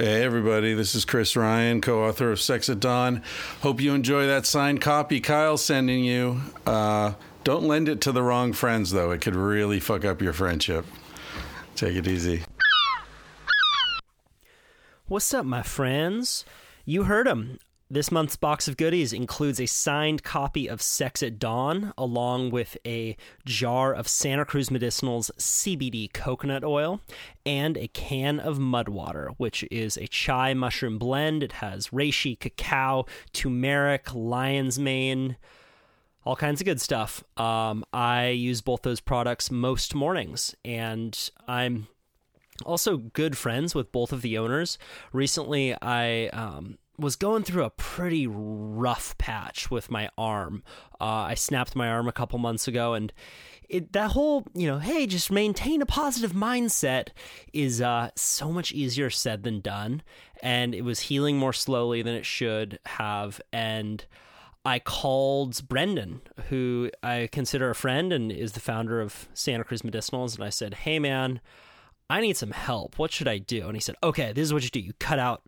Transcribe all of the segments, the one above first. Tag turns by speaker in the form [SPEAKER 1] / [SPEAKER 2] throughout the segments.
[SPEAKER 1] Hey, everybody, this is Chris Ryan, co author of Sex at Dawn. Hope you enjoy that signed copy Kyle's sending you. Uh, don't lend it to the wrong friends, though. It could really fuck up your friendship. Take it easy.
[SPEAKER 2] What's up, my friends? You heard him. This month's box of goodies includes a signed copy of Sex at Dawn, along with a jar of Santa Cruz Medicinals CBD coconut oil, and a can of mud water, which is a chai mushroom blend. It has reishi, cacao, turmeric, lion's mane, all kinds of good stuff. Um, I use both those products most mornings, and I'm also good friends with both of the owners. Recently, I um, was going through a pretty rough patch with my arm. Uh, I snapped my arm a couple months ago, and it, that whole, you know, hey, just maintain a positive mindset is uh, so much easier said than done. And it was healing more slowly than it should have. And I called Brendan, who I consider a friend and is the founder of Santa Cruz Medicinals, and I said, hey, man, I need some help. What should I do? And he said, okay, this is what you do. You cut out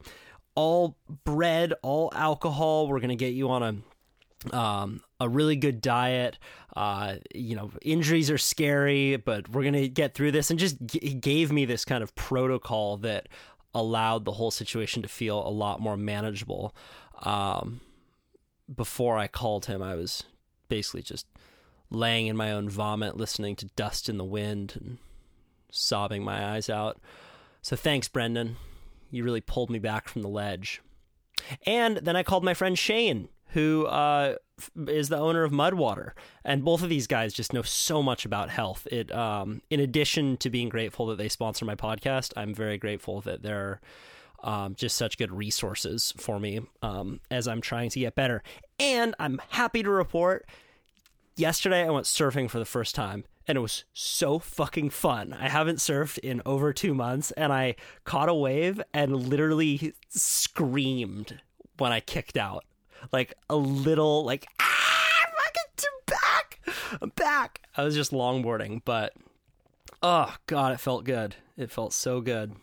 [SPEAKER 2] all bread, all alcohol. We're going to get you on a um, a really good diet. Uh, you know, injuries are scary, but we're going to get through this. And just g- gave me this kind of protocol that allowed the whole situation to feel a lot more manageable. Um, before I called him, I was basically just laying in my own vomit, listening to dust in the wind and sobbing my eyes out. So thanks, Brendan you really pulled me back from the ledge. And then I called my friend Shane, who uh, is the owner of Mudwater, and both of these guys just know so much about health. It, um, in addition to being grateful that they sponsor my podcast, I'm very grateful that they're um, just such good resources for me um, as I'm trying to get better. And I'm happy to report, yesterday I went surfing for the first time, and it was so fucking fun. I haven't surfed in over two months, and I caught a wave and literally screamed when I kicked out, like a little like ah, fucking back, I'm back. I was just longboarding, but oh god, it felt good. It felt so good.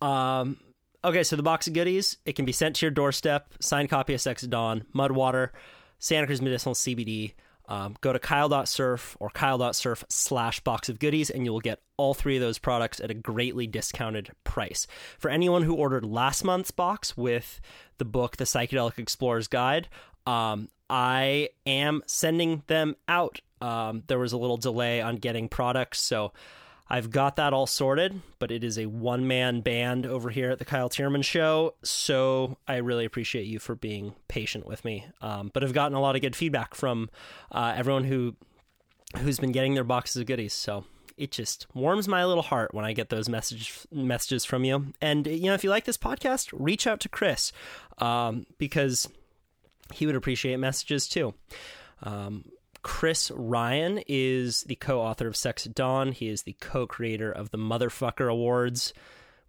[SPEAKER 2] Um. Okay, so the box of goodies, it can be sent to your doorstep. Signed copy of Sex at Dawn, Mudwater, Santa Cruz Medicinal CBD. Um, go to kyle.surf or kyle.surf slash box of goodies, and you will get all three of those products at a greatly discounted price. For anyone who ordered last month's box with the book, The Psychedelic Explorer's Guide, um, I am sending them out. Um, there was a little delay on getting products, so I've got that all sorted, but it is a one man band over here at the Kyle Thiermann Show. So I really appreciate you for being patient with me. Um, but I've gotten a lot of good feedback from uh, everyone who who's been getting their boxes of goodies. So it just warms my little heart when I get those message messages from you. And you know, if you like this podcast, reach out to Chris um, because he would appreciate messages too. Um, Chris Ryan is the co author of Sex at Dawn. He is the co creator of the Motherfucker Awards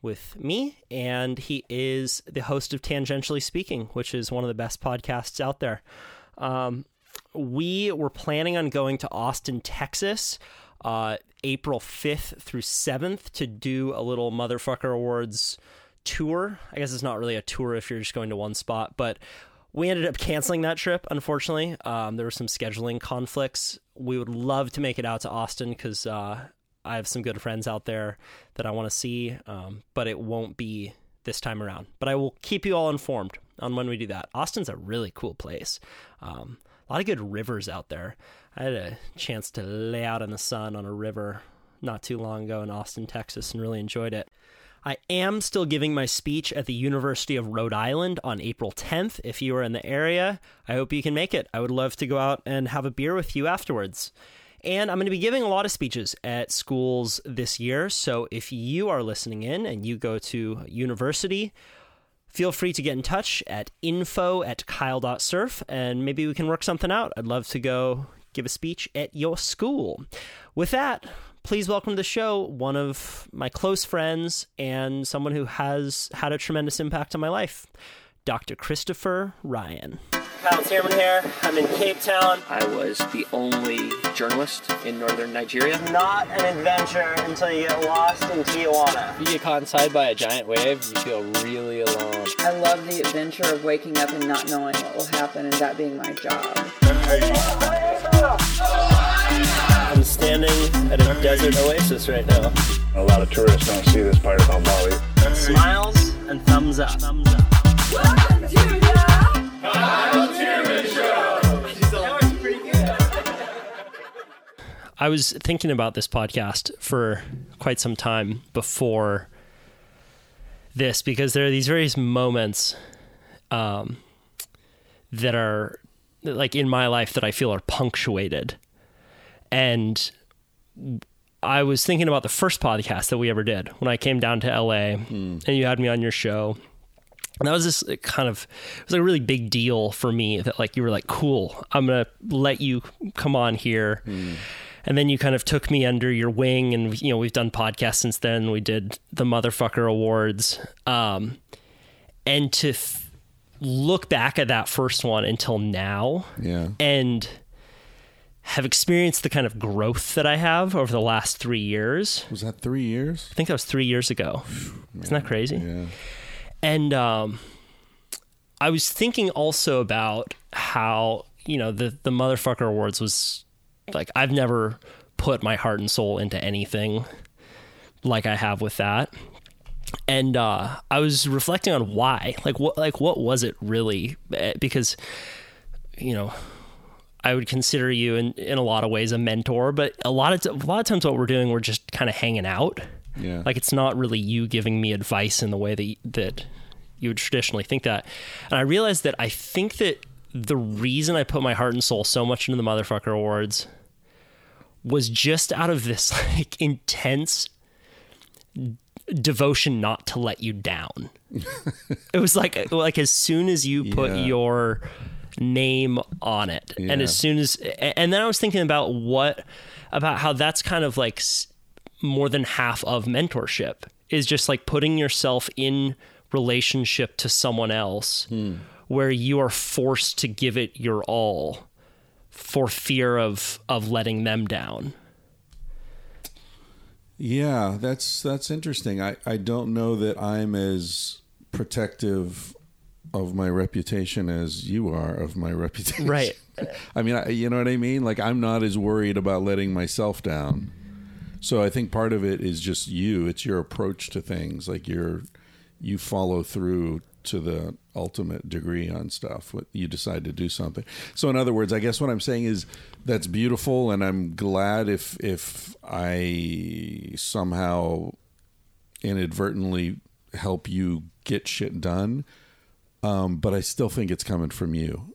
[SPEAKER 2] with me, and he is the host of Tangentially Speaking, which is one of the best podcasts out there. Um, we were planning on going to Austin, Texas, uh, April 5th through 7th to do a little Motherfucker Awards tour. I guess it's not really a tour if you're just going to one spot, but we ended up canceling that trip, unfortunately. Um, there were some scheduling conflicts. We would love to make it out to Austin because uh, I have some good friends out there that I want to see, um, but it won't be this time around. But I will keep you all informed on when we do that. Austin's a really cool place. Um, a lot of good rivers out there. I had a chance to lay out in the sun on a river not too long ago in Austin, Texas, and really enjoyed it. I am still giving my speech at the University of Rhode Island on April 10th. If you are in the area, I hope you can make it. I would love to go out and have a beer with you afterwards. And I'm going to be giving a lot of speeches at schools this year. So if you are listening in and you go to university, feel free to get in touch at info at kyle.surf and maybe we can work something out. I'd love to go give a speech at your school. With that, please welcome to the show one of my close friends and someone who has had a tremendous impact on my life, Dr. Christopher Ryan. Kyle Thiermann here. I'm in Cape Town.
[SPEAKER 3] I was the only journalist in northern Nigeria.
[SPEAKER 2] Not an adventure until you get lost in Tijuana.
[SPEAKER 3] If you get caught inside by a giant wave, you feel really alone.
[SPEAKER 4] I love the adventure of waking up and not knowing what will happen and that being my job.
[SPEAKER 2] I'm standing at a desert oasis right now.
[SPEAKER 5] A lot of tourists don't see this part about Bali.
[SPEAKER 2] Smiles and thumbs up. Thumbs up. I was thinking about this podcast for quite some time before this because there are these various moments um, that are like in my life that I feel are punctuated. And I was thinking about the first podcast that we ever did when I came down to LA and you had me on your show. And that was this kind of it was like a really big deal for me that like you were like, cool, I'm gonna let you come on here. And then you kind of took me under your wing and you know, we've done podcasts since then. We did the motherfucker awards. Um and to f- look back at that first one until now
[SPEAKER 6] Yeah.
[SPEAKER 2] and have experienced the kind of growth that I have over the last three years.
[SPEAKER 6] Was that three years?
[SPEAKER 2] I think that was three years ago. Isn't that crazy?
[SPEAKER 6] Yeah.
[SPEAKER 2] And um, I was thinking also about how you know the the motherfucker awards was like I've never put my heart and soul into anything like I have with that. And uh, I was reflecting on why, like what, like what was it really? Eh, Because you know, I would consider you in, in a lot of ways a mentor, but a lot of t- a lot of times what we're doing, we're just kind of hanging out.
[SPEAKER 6] Yeah.
[SPEAKER 2] Like it's not really you giving me advice in the way that that you would traditionally think that. And I realized that I think that the reason I put my heart and soul so much into the motherfucker awards was just out of this like intense devotion not to let you down. it was like like as soon as you put
[SPEAKER 6] Yeah.
[SPEAKER 2] your name on it and as soon as and then I was thinking about what about how that's kind of like more than half of mentorship is just like putting yourself in relationship to someone else hmm. where you are forced to give it your all for fear of of letting them down.
[SPEAKER 6] Yeah, that's that's interesting. I, I don't know that I'm as protective of my reputation as you are of my reputation.
[SPEAKER 2] Right.
[SPEAKER 6] I mean, I, you know what I mean? Like I'm not as worried about letting myself down. So I think part of it is just you. It's your approach to things. Like you're you follow through to the ultimate degree on stuff. What you decide to do something. So in other words, I guess what I'm saying is that's beautiful, and I'm glad if if I somehow inadvertently help you get shit done. Um, but I still think it's coming from you.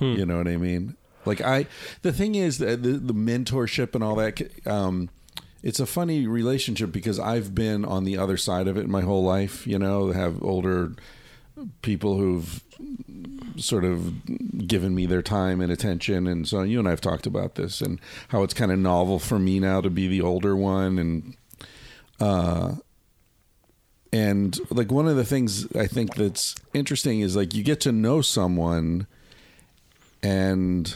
[SPEAKER 6] You know what I mean? Like I, the thing is that the, the mentorship and all that. Um, it's a funny relationship because I've been on the other side of it my whole life. You know, have older people who've sort of given me their time and attention and so you and I've talked about this and how it's kind of novel for me now to be the older one and uh and like one of the things I think that's interesting is like you get to know someone and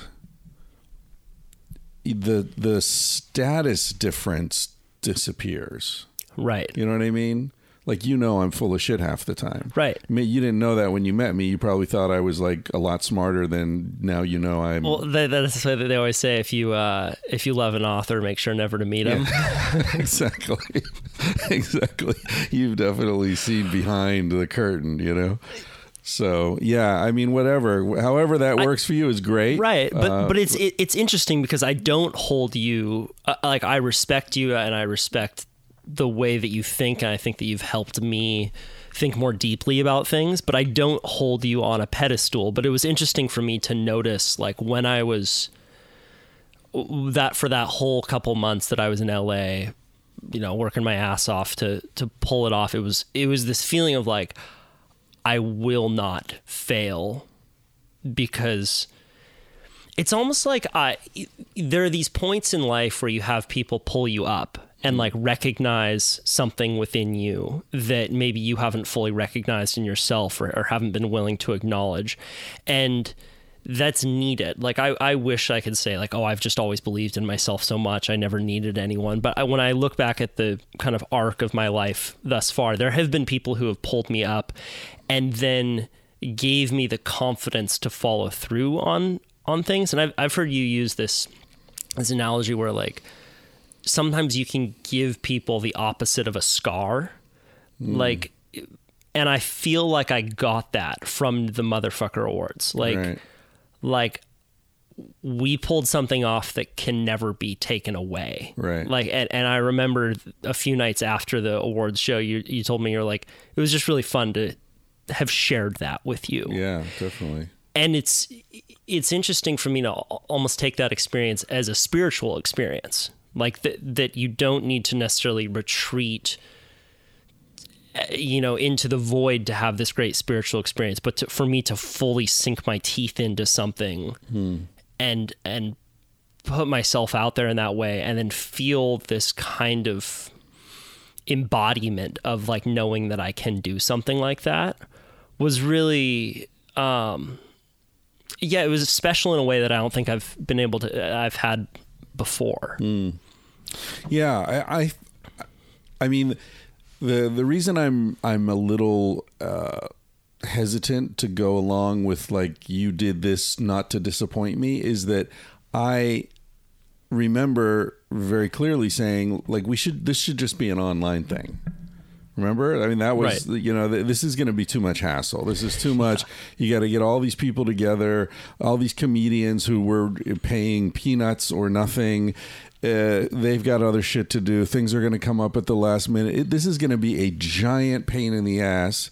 [SPEAKER 6] the the status difference disappears.
[SPEAKER 2] Right.
[SPEAKER 6] You know what I mean? Like you know I'm full of shit half the time.
[SPEAKER 2] Right.
[SPEAKER 6] I mean, you didn't know that when you met me. You probably thought I was like a lot smarter than now you know I'm
[SPEAKER 2] Well, that, that's the way they always say if you uh, if you love an author, make sure never to meet him.
[SPEAKER 6] exactly. exactly. You've definitely seen behind the curtain, you know. So, yeah, I mean whatever. However that works for you is great.
[SPEAKER 2] Right, but
[SPEAKER 6] Uh,
[SPEAKER 2] but it's it, it's interesting because I don't hold you uh, like I respect you and I respect the way that you think and I think that you've helped me think more deeply about things, but I don't hold you on a pedestal. But it was interesting for me to notice like when I was that for that whole couple months that I was in LA, you know, working my ass off to to pull it off. It was it was this feeling of like I will not fail because it's almost like I there are these points in life where you have people pull you up and like recognize something within you that maybe you haven't fully recognized in yourself or, or haven't been willing to acknowledge and that's needed. Like I, I wish I could say like, oh, I've just always believed in myself so much. I never needed anyone. But I, when I look back at the kind of arc of my life thus far, there have been people who have pulled me up and then gave me the confidence to follow through on on things. And I've I've heard you use this this analogy where like sometimes you can give people the opposite of a scar. Hmm. Like and I feel like I got that from the motherfucker awards. Like
[SPEAKER 6] right.
[SPEAKER 2] like we pulled something off that can never be taken away.
[SPEAKER 6] Right.
[SPEAKER 2] Like and, and I remember a few nights after the awards show you you told me you're like it was just really fun to have shared that with you.
[SPEAKER 6] Yeah, definitely.
[SPEAKER 2] And it's it's interesting for me to almost take that experience as a spiritual experience. Like that that you don't need to necessarily retreat uh, you know into the void to have this great spiritual experience but to, for me to fully sink my teeth into something and and put myself out there in that way and then feel this kind of embodiment of like knowing that I can do something like that was really um yeah it was special in a way that I don't think I've been able to I've had before
[SPEAKER 6] Yeah, I, I, I mean, the the reason I'm I'm a little uh, hesitant to go along with like you did this not to disappoint me is that I remember very clearly saying like we should this should just be an online thing. Remember? I mean, that was,
[SPEAKER 2] Right.
[SPEAKER 6] you know, th- this is going to be too much hassle. This is too much. You got to get all these people together, all these comedians who were paying peanuts or nothing. Uh, they've got other shit to do. Things are going to come up at the last minute. It, this is going to be a giant pain in the ass.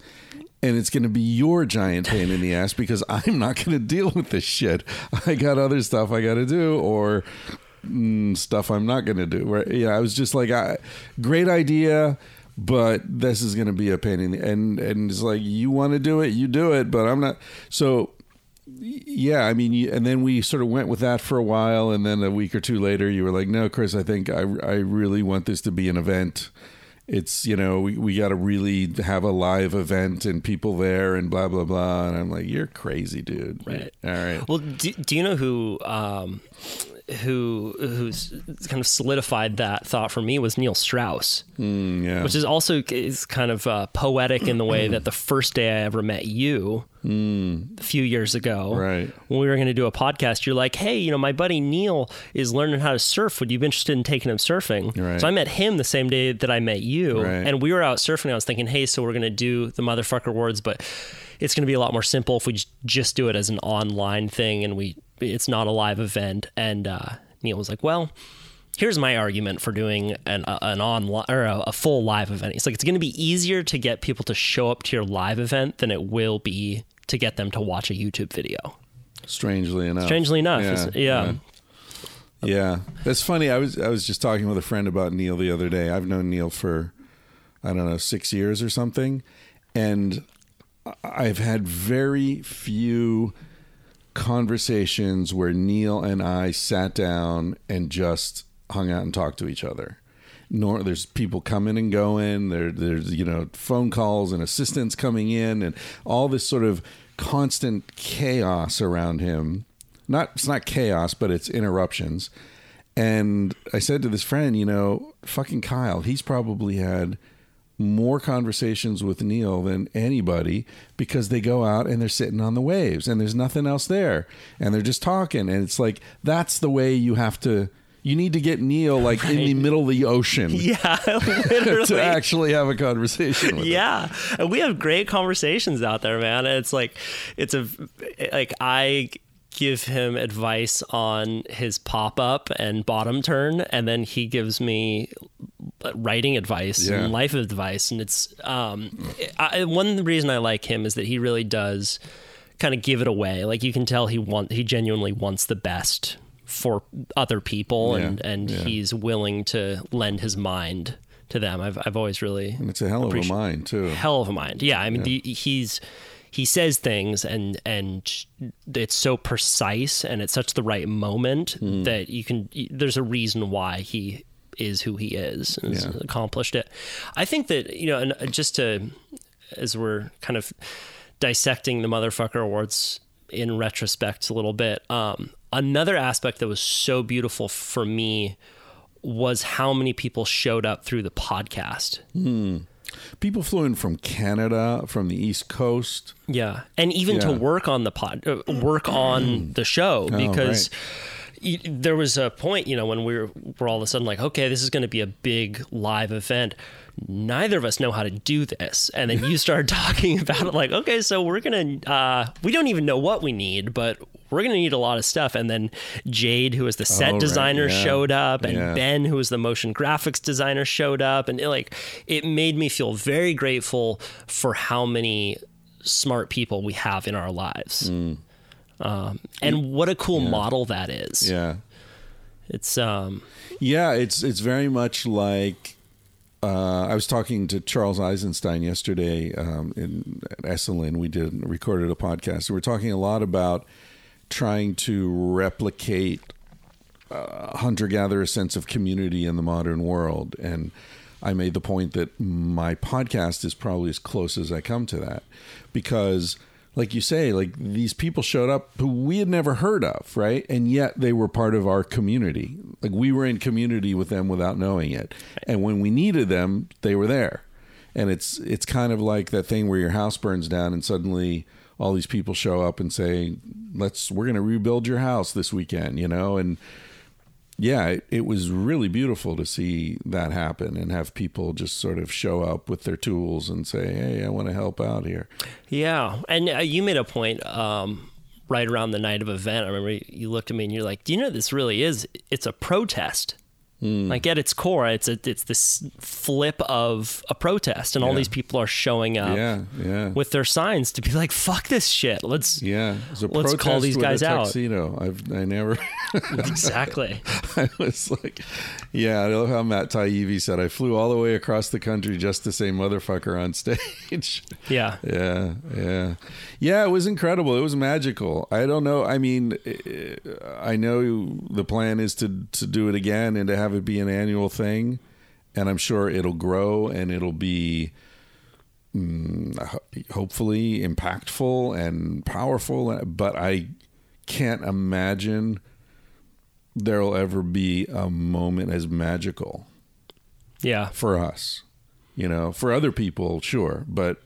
[SPEAKER 6] And it's going to be your giant pain in the ass because I'm not going to deal with this shit. I got other stuff I got to do, or mm, stuff I'm not going to do. Right? Yeah, I was just like, I, great idea, but this is going to be a pain in the and and it's like you want to do it, you do it, but I'm not. So yeah, I mean, and then we sort of went with that for a while, and then a week or two later, you were like, "No, Chris, I think I I really want this to be an event." It's you know we, we got to really have a live event and people there and blah blah blah and I'm like you're crazy dude
[SPEAKER 2] Right.
[SPEAKER 6] all right
[SPEAKER 2] Well, do, do you know who um, who who's kind of solidified that thought for me was Neil Strauss,
[SPEAKER 6] Mm, yeah
[SPEAKER 2] which is also is kind of uh, poetic in the way that the first day I ever met you a few years ago,
[SPEAKER 6] Mm. Right.
[SPEAKER 2] when we were going to do a podcast, you're like, "Hey, you know, my buddy Neil is learning how to surf. Would you be interested in taking him surfing?"
[SPEAKER 6] Right.
[SPEAKER 2] So I met him the same day that I met you,
[SPEAKER 6] Right.
[SPEAKER 2] and we were out surfing. I was thinking, "Hey, so we're going to do the motherfucker words, but." It's going to be a lot more simple if we just do it as an online thing, and we it's not a live event. And uh, Neil was like, "Well, here's my argument for doing an uh, an online or a, a full live event. It's like it's going to be easier to get people to show up to your live event than it will be to get them to watch a YouTube video.
[SPEAKER 6] strangely enough
[SPEAKER 2] Strangely enough,
[SPEAKER 6] yeah,
[SPEAKER 2] yeah.
[SPEAKER 6] yeah. Yeah. that's funny I was I was just talking with a friend about Neil the other day I've known Neil for I don't know six years or something and I've had very few conversations where Neil and I sat down and just hung out and talked to each other. Nor there's people coming and going. There, there's you know phone calls and assistants coming in and all this sort of constant chaos around him. Not it's not chaos, but it's interruptions. And I said to this friend, you know, fucking Kyle, he's probably had more conversations with Neil than anybody because they go out and they're sitting on the waves and there's nothing else there and they're just talking and it's like that's the way you have to you need to get Neil like in the middle of the ocean
[SPEAKER 2] Yeah,
[SPEAKER 6] to actually have a conversation with him.
[SPEAKER 2] yeah, and we have great conversations out there, man. And it's like, it's a like I give him advice on his pop up and bottom turn, and then he gives me writing advice
[SPEAKER 6] Yeah.
[SPEAKER 2] and life advice. And it's um, I, one reason I like him is that he really does kind of give it away. Like you can tell he want he genuinely wants the best for other people, and
[SPEAKER 6] Yeah,
[SPEAKER 2] and
[SPEAKER 6] yeah.
[SPEAKER 2] he's willing to lend his mind to them. I've I've always really
[SPEAKER 6] And it's a hell of a mind too.
[SPEAKER 2] hell of a mind. Yeah, I mean, the, he's he says things and and it's so precise and it's such the right moment
[SPEAKER 6] Hmm.
[SPEAKER 2] that you can. There's a reason why he is who he is and has accomplished it. I think that you know, and just to as we're kind of dissecting the motherfucker awards in retrospect a little bit. Um, another aspect that was so beautiful for me was how many people showed up through the podcast.
[SPEAKER 6] People flew in from Canada, from the East Coast.
[SPEAKER 2] Yeah, and even to work on the pod, uh, work on the show because y- there was a point, you know, when we were, were all of a sudden like, okay, this is going to be a big live event. Neither of us know how to do this, and then you started talking about it, like, okay, so we're gonna, uh, we don't even know what we need, but we're gonna need a lot of stuff. And then Jade, who was the set
[SPEAKER 6] Oh, right,
[SPEAKER 2] designer,
[SPEAKER 6] yeah.
[SPEAKER 2] showed up, and
[SPEAKER 6] Yeah.
[SPEAKER 2] Ben, who was the motion graphics designer, showed up, and it, like, it made me feel very grateful for how many smart people we have in our lives. Um, and what a cool model that is.
[SPEAKER 6] Yeah.
[SPEAKER 2] It's um
[SPEAKER 6] Yeah, it's it's very much like uh, I was talking to Charles Eisenstein yesterday um, in at Esalen. We did recorded a podcast. We were talking a lot about trying to replicate uh, hunter gatherer sense of community in the modern world, and I made the point that my podcast is probably as close as I come to that because like you say, like these people showed up who we had never heard of, right? And yet they were part of our community. Like we were in community with them without knowing it. And when we needed them, they were there. And it's it's kind of like that thing where your house burns down and suddenly all these people show up and say, "Let's we're going to rebuild your house this weekend," you know? And yeah, it, it was really beautiful to see that happen and have people just sort of show up with their tools and say, "Hey, I want to help out here."
[SPEAKER 2] yeah. And uh, you made a point um right around the night of event. I remember you looked at me and you're like, "Do you know this really is? It's a protest." Like at its core, it's a, it's this flip of a protest, and all these people are showing up
[SPEAKER 6] Yeah, yeah.
[SPEAKER 2] with their signs to be like, "Fuck this shit." Let's
[SPEAKER 6] Yeah, it was a
[SPEAKER 2] Let's call these guys out.
[SPEAKER 6] I've I never.
[SPEAKER 2] exactly.
[SPEAKER 6] I was like, yeah, I love how Matt Taibbi said, "I flew all the way across the country just to say motherfucker on stage."
[SPEAKER 2] Yeah.
[SPEAKER 6] yeah, yeah, yeah. It was incredible. It was magical. I don't know. I mean, eh, I know the plan is to to do it again and to have it be an annual thing, and I'm sure it'll grow and it'll be mm, hopefully impactful and powerful. But I can't imagine there'll ever be a moment as magical
[SPEAKER 2] Yeah.
[SPEAKER 6] for us. You know, for other people, sure, but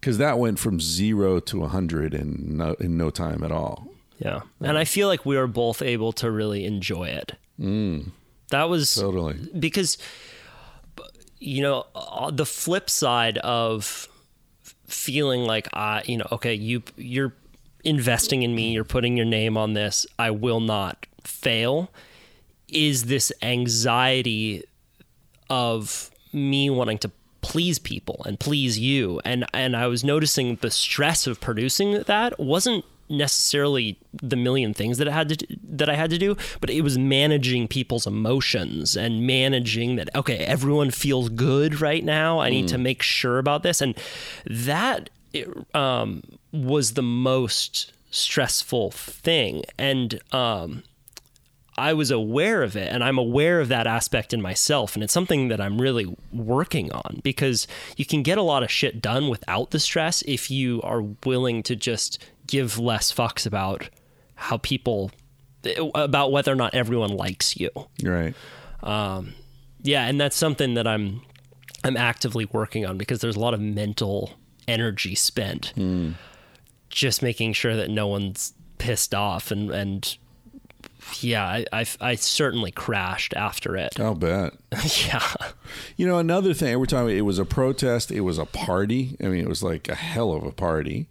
[SPEAKER 6] because that went from zero to a hundred in no, in no time at all.
[SPEAKER 2] Yeah. And I feel like we were both able to really enjoy it. Mm. That was
[SPEAKER 6] Totally.
[SPEAKER 2] because, you know, uh, the flip side of feeling like I, you know, okay, you you're investing in me, you're putting your name on this, I will not fail, is this anxiety of me wanting to please people and please you and and I was noticing the stress of producing that wasn't necessarily the million things that I had to that I had to do but it was managing people's emotions and managing that okay everyone feels good right now. I need to make sure about this. And that um, was the most stressful thing. And um, I was aware of it and I'm aware of that aspect in myself. And it's something that I'm really working on because you can get a lot of shit done without the stress if you are willing to just give less fucks about how people, about whether or not everyone likes you.
[SPEAKER 6] Right.
[SPEAKER 2] Um, yeah. And that's something that I'm, I'm actively working on because there's a lot of mental energy spent hmm. just making sure that no one's pissed off and, and, yeah, I, I, I certainly crashed after it.
[SPEAKER 6] I'll bet.
[SPEAKER 2] yeah.
[SPEAKER 6] You know, another thing we're talking. It was a protest. It was a party. I mean, it was like a hell of a party.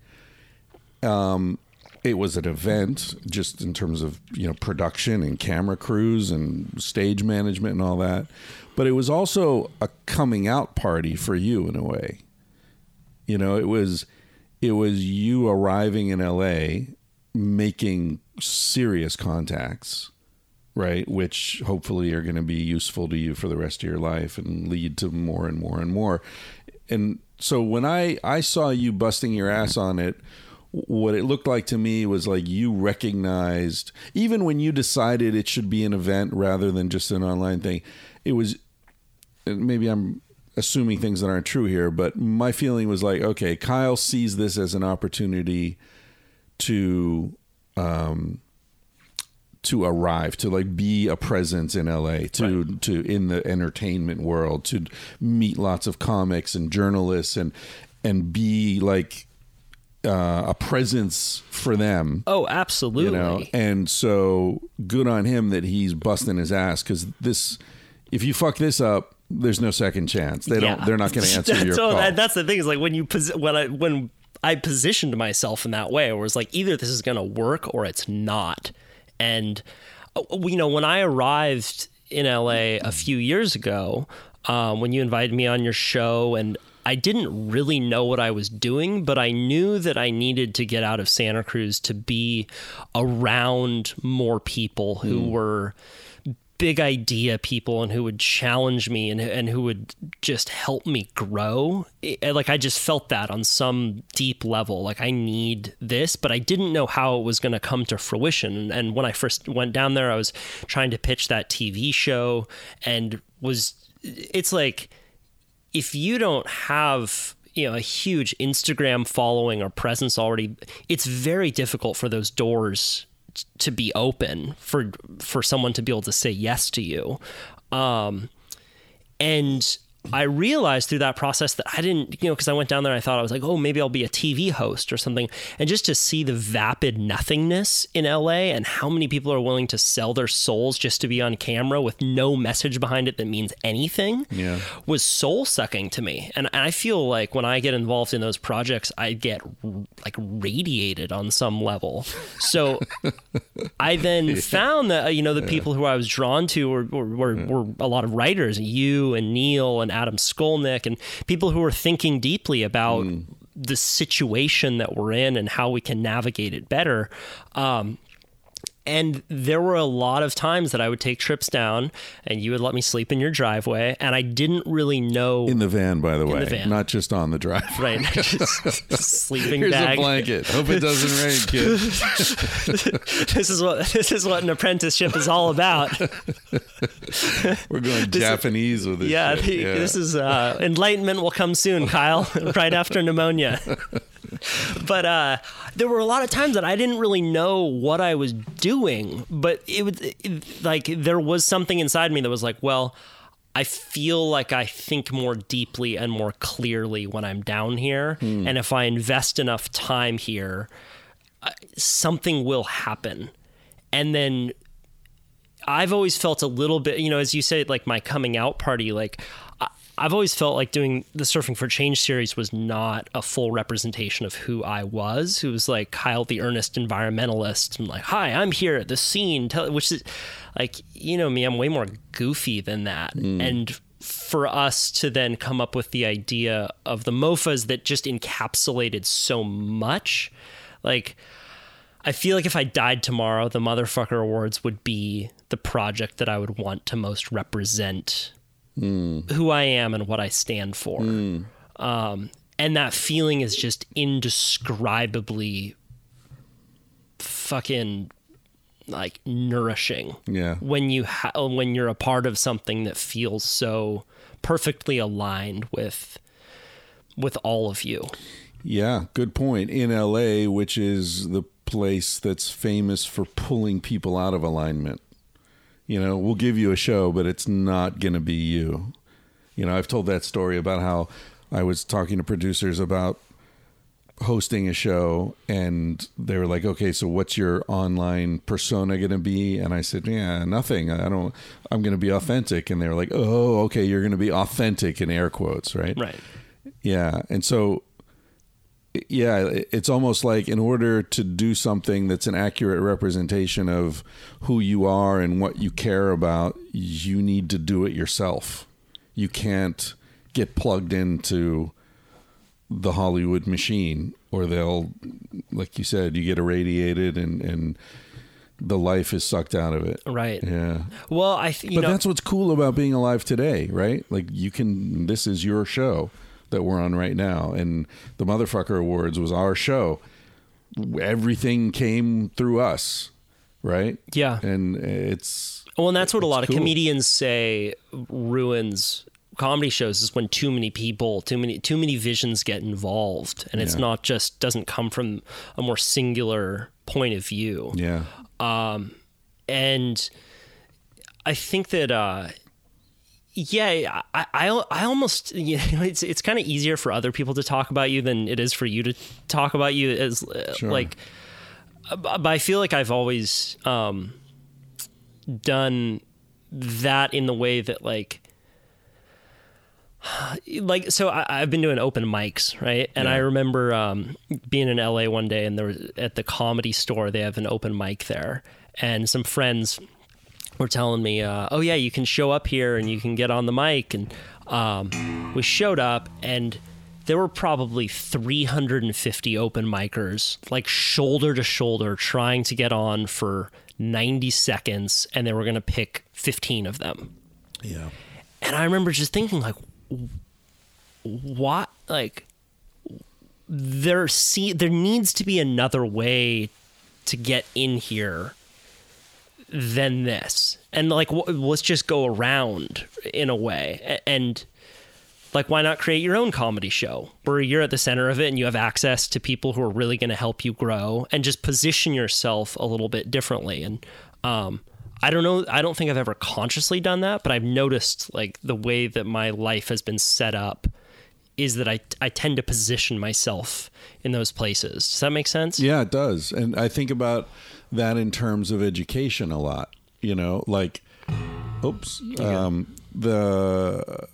[SPEAKER 6] Um, it was an event, just in terms of you know production and camera crews and stage management and all that. But it was also a coming out party for you in a way. You know, it was it was you arriving in LA, making serious contacts right? Which hopefully are going to be useful to you for the rest of your life and lead to more and more and more. And so when I I saw you busting your ass on it, what it looked like to me was like you recognized even when you decided it should be an event rather than just an online thing. It was maybe I'm assuming things that aren't true here, but my feeling was like, okay, Kyle sees this as an opportunity to um to arrive to like be a presence in LA to to in the entertainment world to meet lots of comics and journalists and and be like uh, a presence for them
[SPEAKER 2] Oh, absolutely.
[SPEAKER 6] you know and so good on him that he's busting his ass because this if you fuck this up there's no second chance they don't. They're not going to answer
[SPEAKER 2] That's-
[SPEAKER 6] your
[SPEAKER 2] so
[SPEAKER 6] call
[SPEAKER 2] that- that's the thing is like when you posi- when I when I positioned myself in that way, where it's like either this is going to work or it's not. And uh, you know, when I arrived in LA a few years ago, um, when you invited me on your show, and I didn't really know what I was doing, but I knew that I needed to get out of Santa Cruz to be around more people who hmm. were big idea people and who would challenge me and and who would just help me grow. It- like I just felt that on some deep level. Like I need this, but I didn't know how it was going to come to fruition. And, and when I first went down there, I was trying to pitch that TV show and was it's like if you don't have you know a huge Instagram following or presence already, it's very difficult for those doors to be open for for someone to be able to say yes to you. Um, and I realized through that process that I didn't, you know, because I went down there, and I thought I was like, oh, maybe I'll be a TV host or something. And just to see the vapid nothingness in LA and how many people are willing to sell their souls just to be on camera with no message behind it that means anything
[SPEAKER 6] Yeah.
[SPEAKER 2] was soul sucking to me. And I feel like when I get involved in those projects, I get like radiated on some level. So I then found that, uh, you know, the people who I was drawn to were, were, were, were a lot of writers, you and Neil and Adam Skolnick, and people who are thinking deeply about the situation that we're in and how we can navigate it better. Um, and there were a lot of times that I would take trips down and you would let me sleep in your driveway. And I didn't really know.
[SPEAKER 6] in the van by the way
[SPEAKER 2] van.
[SPEAKER 6] not just on the drive
[SPEAKER 2] right. Just sleeping
[SPEAKER 6] here's
[SPEAKER 2] bag.
[SPEAKER 6] a blanket hope it doesn't rain kid
[SPEAKER 2] This is what this is what an apprenticeship is all about.
[SPEAKER 6] we're going japanese with this
[SPEAKER 2] Yeah, the- this is uh, enlightenment will come soon, Kyle, right after pneumonia. but uh, there were a lot of times that I didn't really know what I was doing, but it was it- like there was something inside me that was like, well, I feel like I think more deeply and more clearly when I'm down here, and if I invest enough time here, uh, something will happen. And then I've always felt a little bit, you know, as you say, like my coming out party, like I've always felt like doing the Surfing for Change series was not a full representation of who I was. Who was like Kyle, the earnest environmentalist, and like, hi, I'm here at the scene, which is like, you know me, I'm way more goofy than that. Mm. And for us to then come up with the idea of the MOFAs that just encapsulated so much, like, I feel like if I died tomorrow, the Motherfucker Awards would be the project that I would want to most represent who I am and what I stand for. Um, and that feeling is just indescribably fucking like nourishing
[SPEAKER 6] Yeah.
[SPEAKER 2] when you ha- when you're a part of something that feels so perfectly aligned with with all of you.
[SPEAKER 6] Yeah, good point. In LA, which is the place that's famous for pulling people out of alignment. You know, we'll give you a show, but it's not going to be you. You know, I've told that story about how I was talking to producers about hosting a show and they were like, "Okay, so what's your online persona going to be?" And I said, "Yeah, nothing. I don't I'm going to be authentic." And they were like, "Oh, okay, you're going to be authentic in air quotes, right?"
[SPEAKER 2] Right.
[SPEAKER 6] Yeah. And so, yeah, it's almost like in order to do something that's an accurate representation of who you are and what you care about, you need to do it yourself. You can't get plugged into the Hollywood machine or they'll, like you said, you get irradiated and, and the life is sucked out of it.
[SPEAKER 2] Right.
[SPEAKER 6] Yeah.
[SPEAKER 2] Well, I th-
[SPEAKER 6] But
[SPEAKER 2] know
[SPEAKER 6] that's what's cool about being alive today, right? Like you can this is your show that we're on right now and the motherfucker awards was our show. Everything came through us, right?
[SPEAKER 2] yeah.
[SPEAKER 6] And it's
[SPEAKER 2] Well, and that's what a
[SPEAKER 6] It's
[SPEAKER 2] lot of
[SPEAKER 6] cool.
[SPEAKER 2] comedians say ruins comedy shows is when too many people, too many too many visions get involved, and it's
[SPEAKER 6] Yeah.
[SPEAKER 2] not just doesn't come from a more singular point of view.
[SPEAKER 6] Yeah.
[SPEAKER 2] Um, and I think that uh, yeah, I, I I almost you know it's it's kind of easier for other people to talk about you than it is for you to talk about you as uh,
[SPEAKER 6] Sure.
[SPEAKER 2] like. But I feel like I've always um, done that in the way that like like so I, I've been doing open mics, right? And I remember um, being in LA one day, and there was at the comedy store they have an open mic there, and some friends were telling me, uh, "Oh yeah, you can show up here and you can get on the mic." And um, we showed up, and there were probably 350 open micers, like shoulder to shoulder, trying to get on for 90 seconds, and they were going to pick 15 of them.
[SPEAKER 6] Yeah.
[SPEAKER 2] And I remember just thinking, like, what? Like, there see there needs to be another way to get in here than this, and like, w- let's just go around in a way, and like, why not create your own comedy show where you're at the center of it and you have access to people who are really going to help you grow, and just position yourself a little bit differently, and um. I don't know. I don't think I've ever consciously done that, but I've noticed like the way that my life has been set up is that I I tend to position myself in those places. Does that make sense?
[SPEAKER 6] Yeah, it does. And I think about that in terms of education a lot. You know, like, oops, um, the.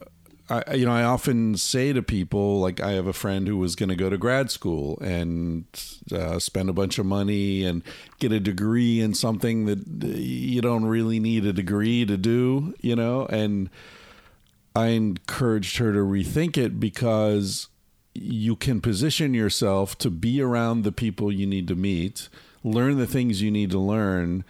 [SPEAKER 6] I, you know, I often say to people, like, I have a friend who was going to go to grad school and uh, spend a bunch of money and get a degree in something that you don't really need a degree to do, you know, and I encouraged her to rethink it because you can position yourself to be around the people you need to meet, learn the things you need to learn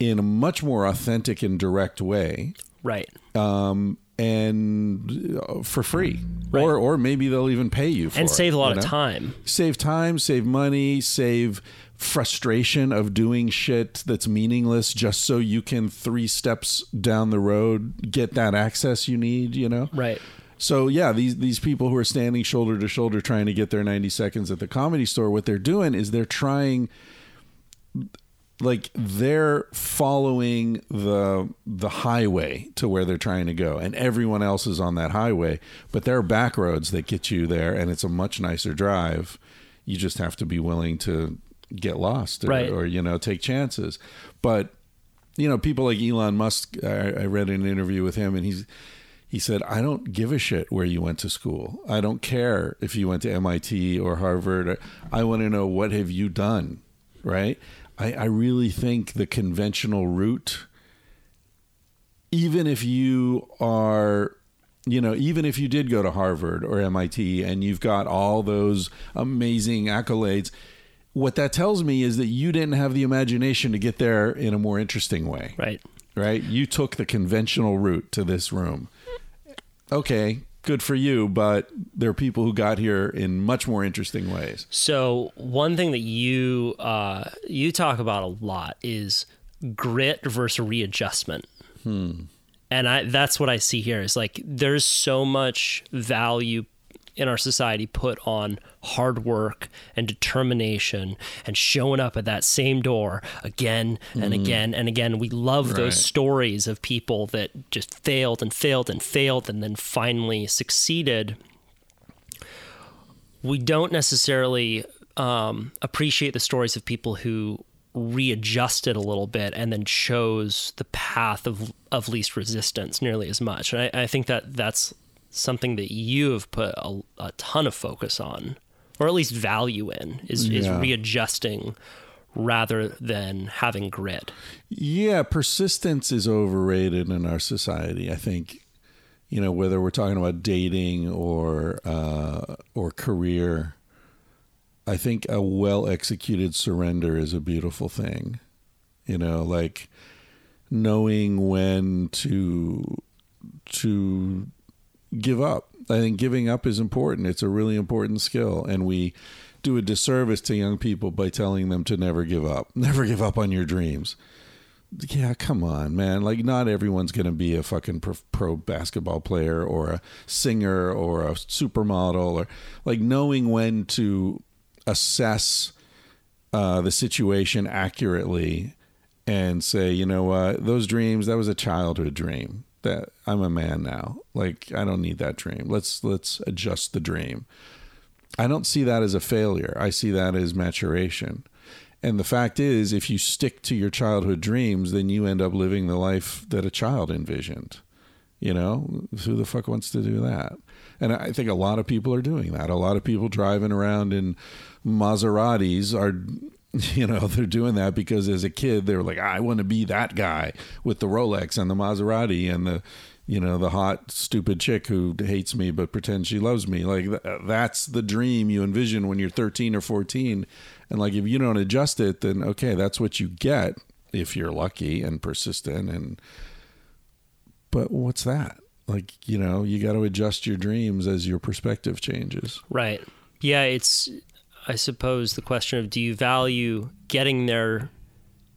[SPEAKER 6] in a much more authentic and direct way,
[SPEAKER 2] Right.
[SPEAKER 6] um, and uh, for free, or or maybe they'll even pay you for
[SPEAKER 2] And
[SPEAKER 6] it,
[SPEAKER 2] save a lot
[SPEAKER 6] you
[SPEAKER 2] of
[SPEAKER 6] know?
[SPEAKER 2] time.
[SPEAKER 6] Save time, save money, save frustration of doing shit that's meaningless just so you can three steps down the road get that access you need, you know?
[SPEAKER 2] Right.
[SPEAKER 6] So yeah, these these people who are standing shoulder to shoulder trying to get their 90 seconds at the comedy store, what they're doing is they're trying like they're following the the highway to where they're trying to go and everyone else is on that highway but there are back roads that get you there and it's a much nicer drive you just have to be willing to get lost or,
[SPEAKER 2] Right.
[SPEAKER 6] or you know take chances. But you know people like Elon Musk I, I read an interview with him and he's he said I don't give a shit where you went to school. I don't care if you went to MIT or Harvard. I want to know what have you done right? I, I really think the conventional route even if you are you know even if you did go to harvard or mit and you've got all those amazing accolades what that tells me is that you didn't have the imagination to get there in a more interesting way.
[SPEAKER 2] Right.
[SPEAKER 6] right? You took the conventional route to this room. Okay good for you but there are people who got here in much more interesting ways.
[SPEAKER 2] So one thing that you uh, you talk about a lot is grit versus readjustment. And I that's what I see here is like there's so much value in our society put on hard work and determination and showing up at that same door again and again and again. We love
[SPEAKER 6] Right.
[SPEAKER 2] those stories of people that just failed and failed and failed and then finally succeeded we don't necessarily um, appreciate the stories of people who readjusted a little bit and then chose the path of of least resistance nearly as much. And I, I think that that's something that you have put a, a ton of focus on, or at least value in, is, is readjusting rather than having grit.
[SPEAKER 6] Yeah, persistence is overrated in our society. I think, you know, whether we're talking about dating or uh, or career, I think a well executed surrender is a beautiful thing. You know, like knowing when to to give up. I think giving up is important. It's a really important skill, and we do a disservice to young people by telling them to never give up. Never give up on your dreams. yeah, come on, man. Like, not everyone's going to be a fucking pro, pro basketball player or a singer or a supermodel or like knowing when to assess uh, the situation accurately and say, you know what, those dreams, that was a childhood dream. That I'm a man now. Like, I don't need that dream. Let's let's adjust the dream. I don't see that as a failure. I see that as maturation. And the fact is, if you stick to your childhood dreams, then you end up living the life that a child envisioned. You know, who the fuck wants to do that? And I think a lot of people are doing that. A lot of people driving around in Maseratis are, you know, they're doing that because as a kid, they were like, I want to be that guy with the Rolex and the Maserati and the, you know, the hot, stupid chick who hates me but pretends she loves me. Like, th- that's the dream you envision when you're 13 or 14 and like if you don't adjust it, then okay, that's what you get if you're lucky and persistent and but what's that? Like, you know, you got to adjust your dreams as your perspective changes.
[SPEAKER 2] Right. Yeah, it's I suppose the question of do you value getting there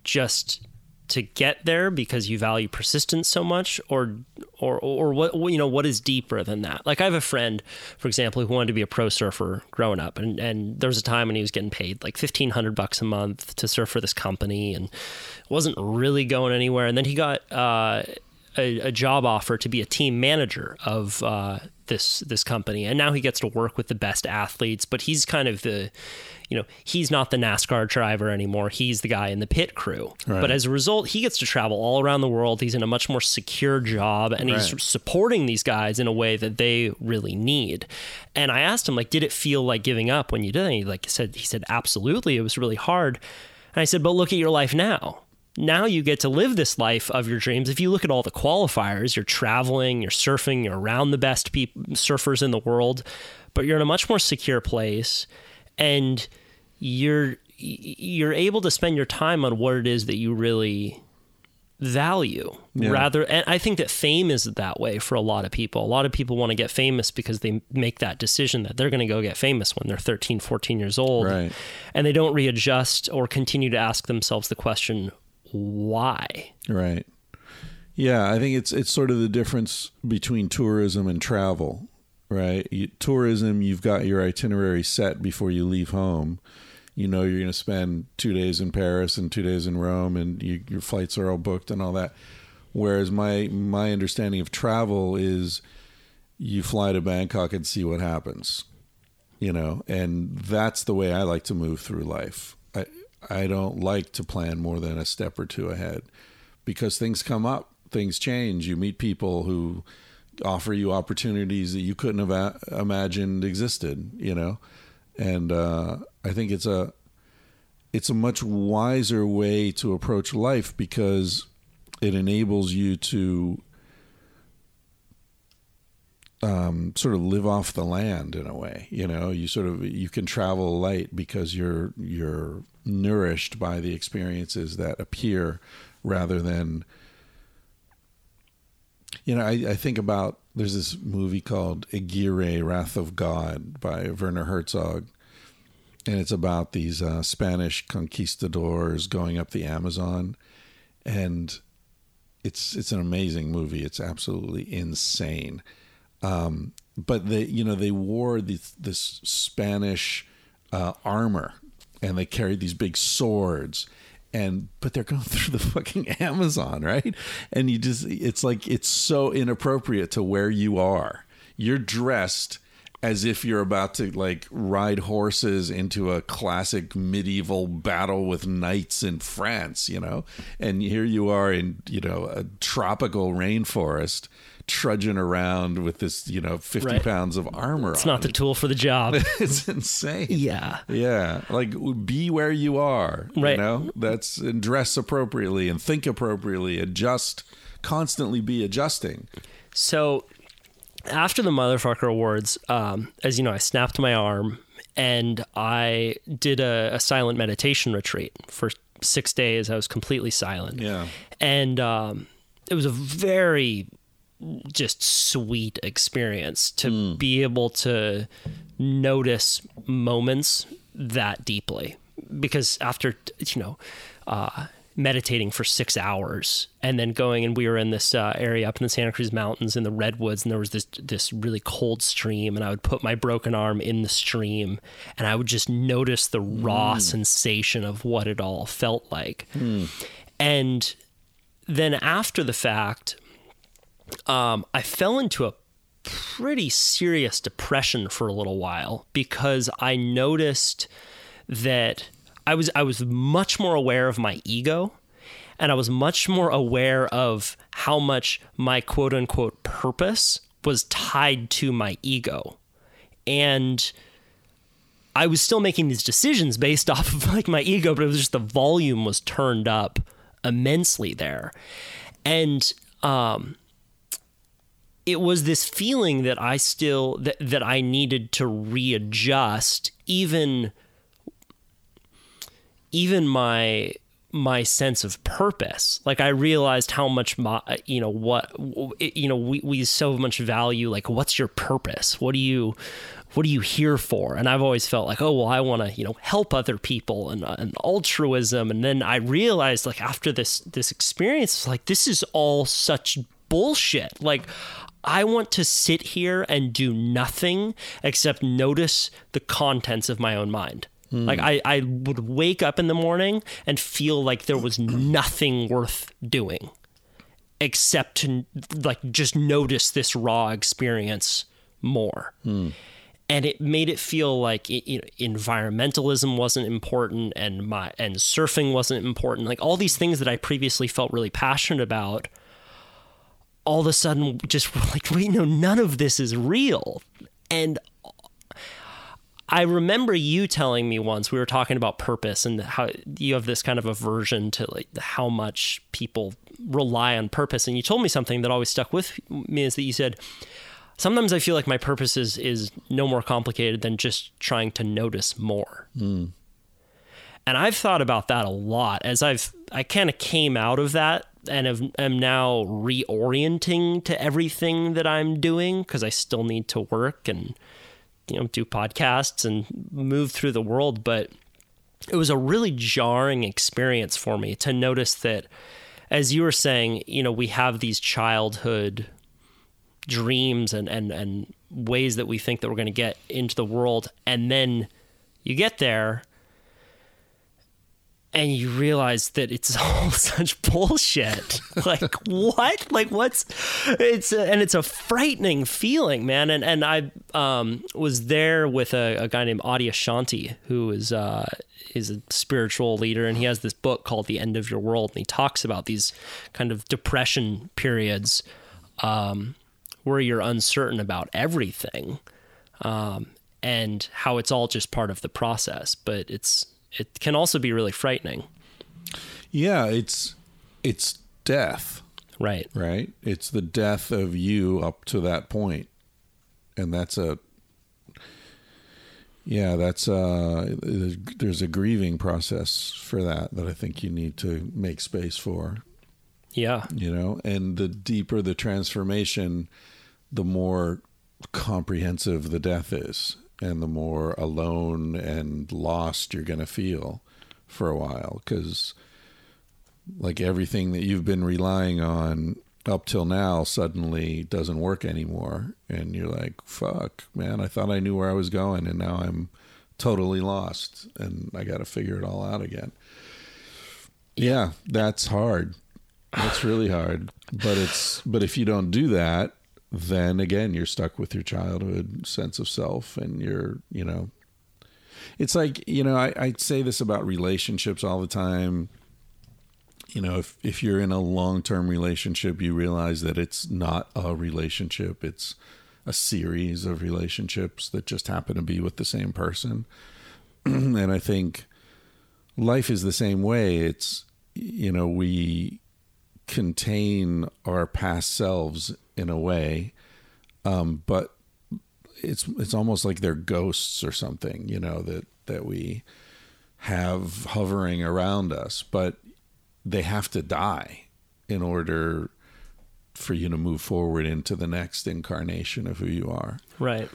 [SPEAKER 2] just to get there because you value persistence so much? Or or or what you know what is deeper than that? Like i have a friend for example who wanted to be a pro surfer growing up and and there was a time when he was getting paid like 1500 bucks a month to surf for this company and wasn't really going anywhere. And then he got uh, a, a, job offer to be a team manager of uh, this this company, and now he gets to work with the best athletes. But he's kind of the, you know, he's not the NASCAR driver anymore. He's the guy in the pit crew.
[SPEAKER 6] Right.
[SPEAKER 2] But as a result, he gets to travel all around the world. He's in a much more secure job, and he's supporting these guys in a way that they really need. And I asked him, like, did it feel like giving up when you did? it? And he like said, he said, absolutely, it was really hard. And I said, but look at your life now now you get to live this life of your dreams. If you look at all the qualifiers, you're traveling, you're surfing, you're around the best peop surfers in the world, but you're in a much more secure place and you're you're able to spend your time on what it is that you really value rather and I think that fame is that way for a lot of people. A lot of people want to get famous because they make that decision that they're going to go get famous when they're 13, 14 years old
[SPEAKER 6] Right.
[SPEAKER 2] and they don't readjust or continue to ask themselves the question why
[SPEAKER 6] Right. Yeah, I think it's it's sort of the difference between tourism and travel, right? Tourism, you've got your itinerary set before you leave home. You know you're going to spend two days in Paris and two days in Rome, and you, your flights are all booked and all that. Whereas my my understanding of travel is you fly to Bangkok and see what happens, you know, and that's the way I like to move through life. I don't like to plan more than a step or two ahead because things come up, things change. You meet people who offer you opportunities that you couldn't have a- imagined existed, you know, and uh, I think it's a it's a much wiser way to approach life because it enables you to um, sort of live off the land in a way. You know, you sort of you can travel light because you're you're nourished by the experiences that appear rather than you know, I, I think about there's this movie called Aguirre, Wrath of God by Werner Herzog. And it's about these uh, Spanish conquistadors going up the Amazon. And it's it's an amazing movie. It's absolutely insane. Um, but they, you know, they wore this, this Spanish uh, armor, and they carried these big swords, and but they're going through the fucking Amazon, right? And you just, it's like it's so inappropriate to where you are. You're dressed as if you're about to like ride horses into a classic medieval battle with knights in France, you know? And here you are in, you know, a tropical rainforest trudging around with this, you know, 50
[SPEAKER 2] Right.
[SPEAKER 6] pounds of armor
[SPEAKER 2] it's not the tool for the job
[SPEAKER 6] it's insane.
[SPEAKER 2] yeah
[SPEAKER 6] Yeah, like be where you are.
[SPEAKER 2] Right.
[SPEAKER 6] You know, that's and dress appropriately and think appropriately. Adjust, constantly be adjusting.
[SPEAKER 2] So after the motherfucker awards, um, as you know, I snapped my arm and I did a, a silent meditation retreat for six days. I was completely silent.
[SPEAKER 6] Yeah.
[SPEAKER 2] And um, it was a very just sweet experience to be able to notice moments that deeply. Because after, you know, uh, meditating for six hours and then going and we were in this uh, area up in the Santa Cruz Mountains in the redwoods and there was this this really cold stream and I would put my broken arm in the stream and I would just notice the raw sensation of what it all felt like. And then after the fact um, I fell into a pretty serious depression for a little while because I noticed that I was I was much more aware of my ego and I was much more aware of how much my quote unquote purpose was tied to my ego. And I was still making these decisions based off of like my ego, but it was just the volume was turned up immensely there. And um it was this feeling that I still that, that I needed to readjust even even my my sense of purpose. Like i realized how much my you know what you know we, we so much value like what's your purpose? What do you what are you here for? And i've always felt like oh well i want to you know help other people and, uh, and altruism. And then i realized like after this this experience like this is all such bullshit. Like I want to sit here and do nothing except notice the contents of my own mind. Like hmm. I, I would wake up in the morning and feel like there was nothing worth doing except to like just notice this raw experience more. Hmm. And it made it feel like it, you know, environmentalism wasn't important and my and surfing wasn't important. Like all these things that I previously felt really passionate about all of a sudden just like, wait, no, none of this is real. And I remember you telling me once we were talking about purpose and how you have this kind of aversion to like how much people rely on purpose. And you told me something that always stuck with me is that you said, sometimes I feel like my purpose is, is no more complicated than just trying to notice more. Hmm. And I've thought about that a lot as I've, I kind of came out of that and have, am now reorienting to everything that I'm doing because I still need to work and, you know, do podcasts and move through the world. But it was a really jarring experience for me to notice that, as you were saying, you know, we have these childhood dreams and, and, and ways that we think that we're going to get into the world. And then you get there and you realize that it's all such bullshit. like what? Like what's it's a, and it's a frightening feeling, man. And and I um, was there with a, a guy named Adyashanti, who is uh, is a spiritual leader, and he has this book called The End of Your World, and he talks about these kind of depression periods um, where you're uncertain about everything. Um, and how it's all just part of the process, but it's it can also be really frightening.
[SPEAKER 6] Yeah, it's it's death,
[SPEAKER 2] Right.
[SPEAKER 6] right? It's the death of you up to that point. And that's a yeah, that's uh there's a grieving process for that that I think you need to make space for,
[SPEAKER 2] Yeah.
[SPEAKER 6] you know? And the deeper the transformation, the more comprehensive the death is and the more alone and lost you're going to feel for a while. Cuz like everything that you've been relying on up till now suddenly doesn't work anymore. And you're like fuck man i thought i knew where i was going and now i'm totally lost and i got to figure it all out again. Yeah that's hard. That's really hard. But it's but if you don't do that then again you're stuck with your childhood sense of self and you're you know it's like you know I, I say this about relationships all the time. You know if if you're in a long-term relationship you realize that it's not a relationship. It's a series of relationships that just happen to be with the same person. And i think life is the same way. It's you know we contain our past selves in a way um but it's it's almost like they're ghosts or something you know that that we have hovering around us but they have to die in order for you to move forward into the next incarnation of who you are
[SPEAKER 2] Right.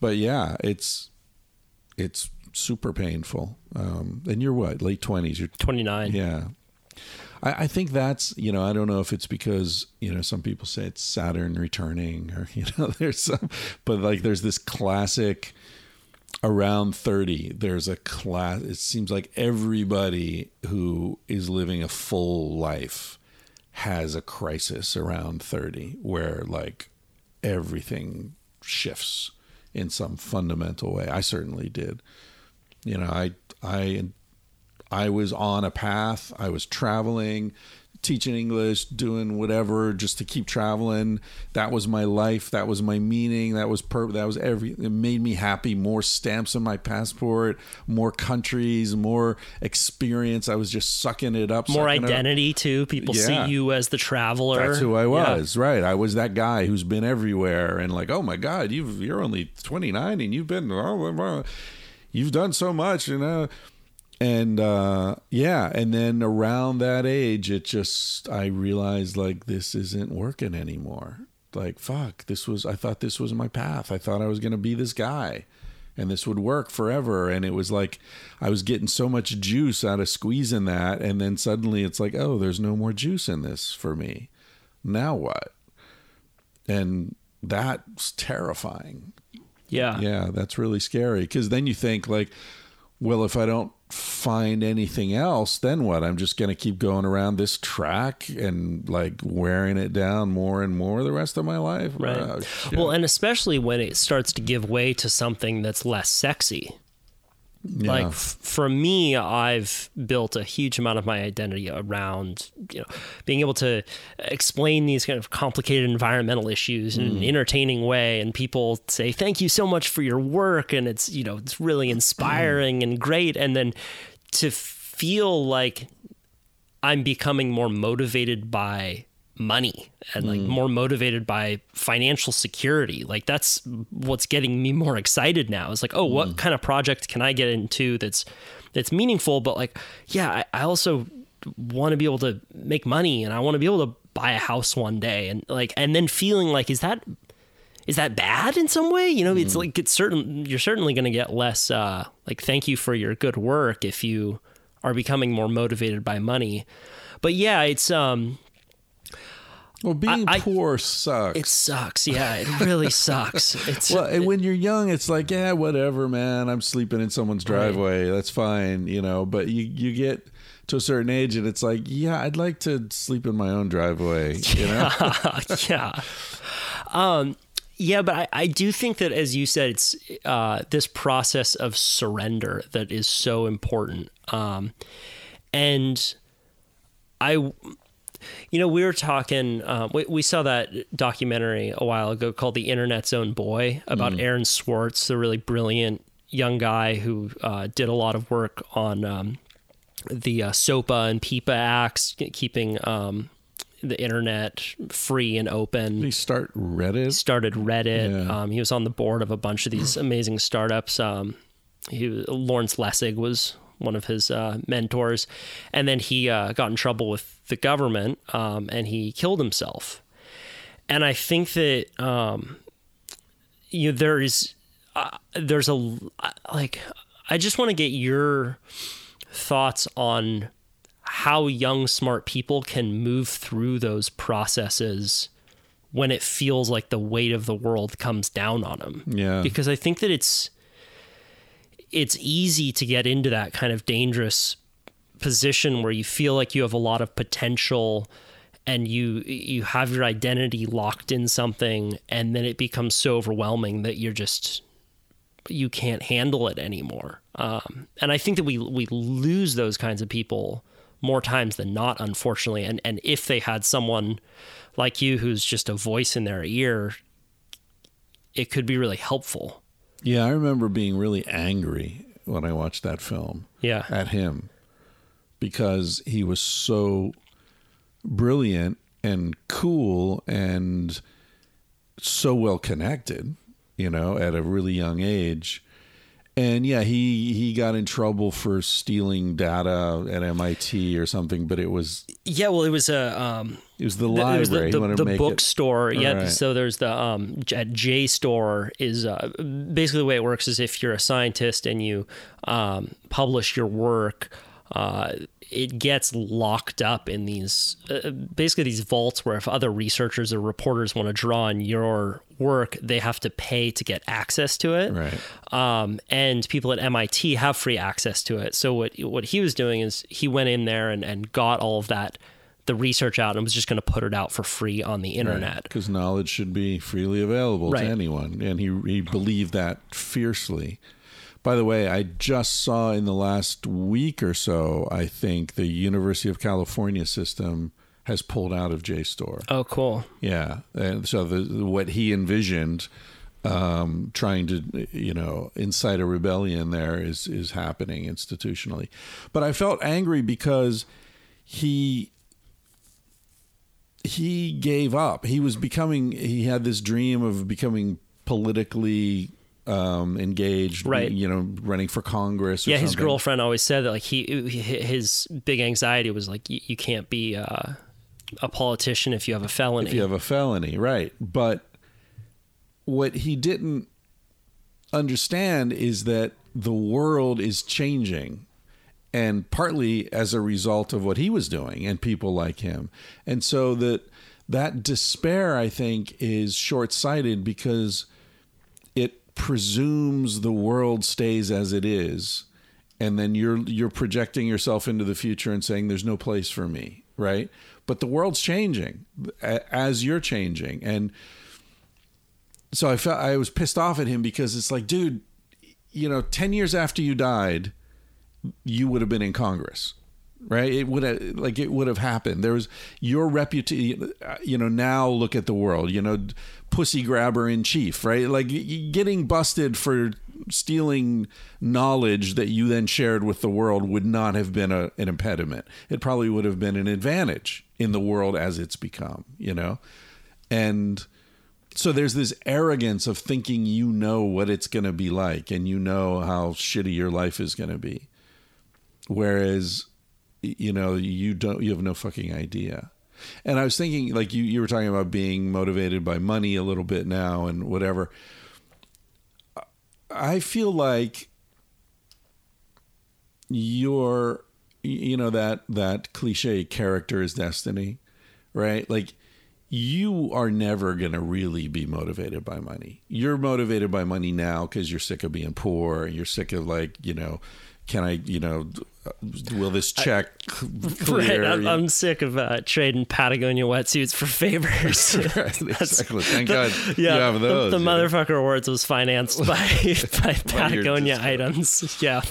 [SPEAKER 6] but yeah it's it's super painful um and you're what late 20s you're
[SPEAKER 2] 29.
[SPEAKER 6] yeah I, I think that's you know I don't know if it's because you know some people say it's Saturn returning or you know there's some, but like there's this classic around 30 there's a class it seems like everybody who is living a full life has a crisis around 30 where like everything shifts in some fundamental way. I certainly did. You know i i i was on a path i was traveling teaching english doing whatever just to keep traveling that was my life that was my meaning that was per that was every it made me happy more stamps on my passport more countries more experience i was just sucking it up
[SPEAKER 2] More
[SPEAKER 6] it up.
[SPEAKER 2] identity too. People
[SPEAKER 6] Yeah.
[SPEAKER 2] see you as the traveler.
[SPEAKER 6] That's who I
[SPEAKER 2] Yeah.
[SPEAKER 6] was, right? I was that guy who's been everywhere, and like, oh my God, you've you're only 29 and you've been, oh, blah, blah. you've done so much, you know. And uh, yeah, and then around that age, it just I realized like this isn't working anymore. Like fuck, this was I thought this was my path. I thought I was gonna be this guy and this would work forever and it was like i was getting so much juice out of squeezing that and then suddenly it's like oh there's no more juice in this for me now what and that's terrifying
[SPEAKER 2] Yeah.
[SPEAKER 6] yeah that's really scary because then you think like well if i don't find anything else then what i'm just going to keep going around this track and like wearing it down more and more the rest of my life
[SPEAKER 2] Right.
[SPEAKER 6] Oh,
[SPEAKER 2] well, and especially when it starts to give way to something that's less sexy. Like f- for me, I've built a huge amount of my identity around you know being able to explain these kind of complicated environmental issues in
[SPEAKER 6] Mm.
[SPEAKER 2] an entertaining way, and people say thank you so much for your work, and it's you know it's really inspiring and great, and then to feel like I'm becoming more motivated by money and like more motivated by financial security. Like that's what's getting me more excited now. It's like, oh, what kind of project can I get into that's that's meaningful? But like, yeah, I, I also want to be able to make money and I want to be able to buy a house one day and like and then feeling like is that is that bad in some way? You know, it's like it's certain you're certainly going to get less uh like thank you for your good work if you are becoming more motivated by money. But yeah, it's um
[SPEAKER 6] well being
[SPEAKER 2] I-
[SPEAKER 6] poor sucks
[SPEAKER 2] it sucks. Yeah, it really sucks. It's
[SPEAKER 6] Well, and when you're young, it's like, yeah, whatever, man. I'm sleeping in someone's driveway. That's fine, you know. But you you get to a certain age, and it's like, yeah, I'd like to sleep in my own driveway. You know,
[SPEAKER 2] yeah. Um, yeah, but I, I do think that, as you said, it's uh, this process of surrender that is so important. Um, and I, you know, we were talking, um, we, we saw that documentary a while ago called The Internet's Own Boy about Aaron Swartz, the really brilliant young guy who uh, did a lot of work on um, the uh, SOPA and PIPA acts, keeping um, the internet free and open
[SPEAKER 6] he start Reddit.
[SPEAKER 2] started Reddit.
[SPEAKER 6] Yeah.
[SPEAKER 2] Um, he was on the board of a bunch of these amazing startups. Um, he Lawrence Lessig was one of his uh, mentors, and then he uh, got in trouble with the government um, and he killed himself. And I think that um, you know, there is uh, there's a like I just want to get your thoughts on how young smart people can move through those processes when it feels like the weight of the world comes down on them.
[SPEAKER 6] Yeah.
[SPEAKER 2] Because I think that it's it's easy to get into that kind of dangerous position where you feel like you have a lot of potential and you you have your identity locked in something and then it becomes so overwhelming that you're just you can't handle it anymore. Um, and I think that we we lose those kinds of people more times than not, unfortunately. And and if they had someone like you who's just a voice in their ear, it could be really helpful.
[SPEAKER 6] Yeah, I remember being really angry when I watched that film.
[SPEAKER 2] Yeah.
[SPEAKER 6] at him because he was so brilliant and cool and so well connected, you know, at a really young age. And yeah, he he got in trouble for stealing data at MIT or something, but it was
[SPEAKER 2] Yeah, well, it was a um,
[SPEAKER 6] it was the
[SPEAKER 2] the, it was
[SPEAKER 6] library.
[SPEAKER 2] the, the, the
[SPEAKER 6] it-
[SPEAKER 2] bookstore. Yeah,
[SPEAKER 6] Right.
[SPEAKER 2] so there's the um at JSTOR is uh, basically the way it works is if you're a scientist and you um, publish your work. Uh, it gets locked up in these uh, basically these vaults where if other researchers or reporters want to draw on your work, they have to pay to get access to it.
[SPEAKER 6] Right.
[SPEAKER 2] Um, and people at MIT have free access to it. So what what he was doing is he went in there and, and got all of that the research out and was just going to put it out for free on the internet.
[SPEAKER 6] because knowledge should be freely available
[SPEAKER 2] Right.
[SPEAKER 6] to anyone, and he he believed that fiercely. By the way, I just saw in the last week or so, I think the University of California system has pulled out of JSTOR.
[SPEAKER 2] Oh, cool.
[SPEAKER 6] Yeah, and so the what he envisioned, um, trying to you know incite a rebellion there is is happening institutionally, but I felt angry because he he gave up. He was becoming. He had this dream of becoming politically um, engaged,
[SPEAKER 2] Right.
[SPEAKER 6] You know, running for Congress. Or
[SPEAKER 2] Yeah, his girlfriend always said that like he his big anxiety was like you, can't be uh, a politician if you have a felony.
[SPEAKER 6] if you have a felony, right? But what he didn't understand is that the world is changing and partly as a result of what he was doing and people like him. And so that that despair I think is short-sighted because presumes the world stays as it is and then you're you're projecting yourself into the future and saying there's no place for me right? But the world's changing as you're changing. And so i felt i was pissed off at him because it's like dude you know 10 years after you died you would have been in congress right? It would have like it would have happened. There was your reputation you know now look at the world you know pussy grabber in chief right? Like getting busted for stealing knowledge that you then shared with the world would not have been a, an impediment. It probably would have been an advantage in the world as it's become you know? And so there's this arrogance of thinking you know what it's going to be like and you know how shitty your life is going to be. Whereas you know you don't you have no fucking idea and i was thinking like you you were talking about being motivated by money a little bit now and whatever i feel like your you know that that cliche character is destiny right like you are never going to really be motivated by money. You're motivated by money now because you're sick of being poor. You're sick of like, you know, can I, you know, will this check clear?
[SPEAKER 2] Right, I'm, I'm sick of uh, trading Patagonia wetsuits for favors.
[SPEAKER 6] Right, exactly. Thank God
[SPEAKER 2] yeah,
[SPEAKER 6] you have
[SPEAKER 2] the-
[SPEAKER 6] those.
[SPEAKER 2] the,
[SPEAKER 6] know?
[SPEAKER 2] motherfucker awards was financed by by Patagonia items. Yeah,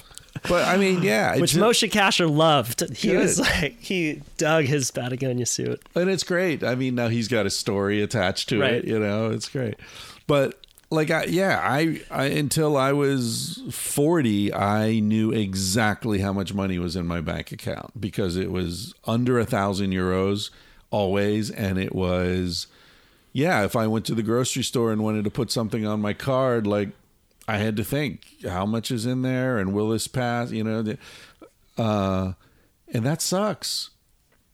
[SPEAKER 6] But I mean, yeah,
[SPEAKER 2] which
[SPEAKER 6] it's-
[SPEAKER 2] Moshe Kasher loved. He
[SPEAKER 6] Good.
[SPEAKER 2] was like he dug his Patagonia suit.
[SPEAKER 6] and it's great. I mean, now he's got a story attached to
[SPEAKER 2] Right.
[SPEAKER 6] it. You know, it's great. But like, I, yeah, I, I until I was forty, I knew exactly how much money was in my bank account because it was under a thousand euros always, and it was, yeah. If I went to the grocery store and wanted to put something on my card, like. I had to think how much is in there and will this pass, you know, uh, and that sucks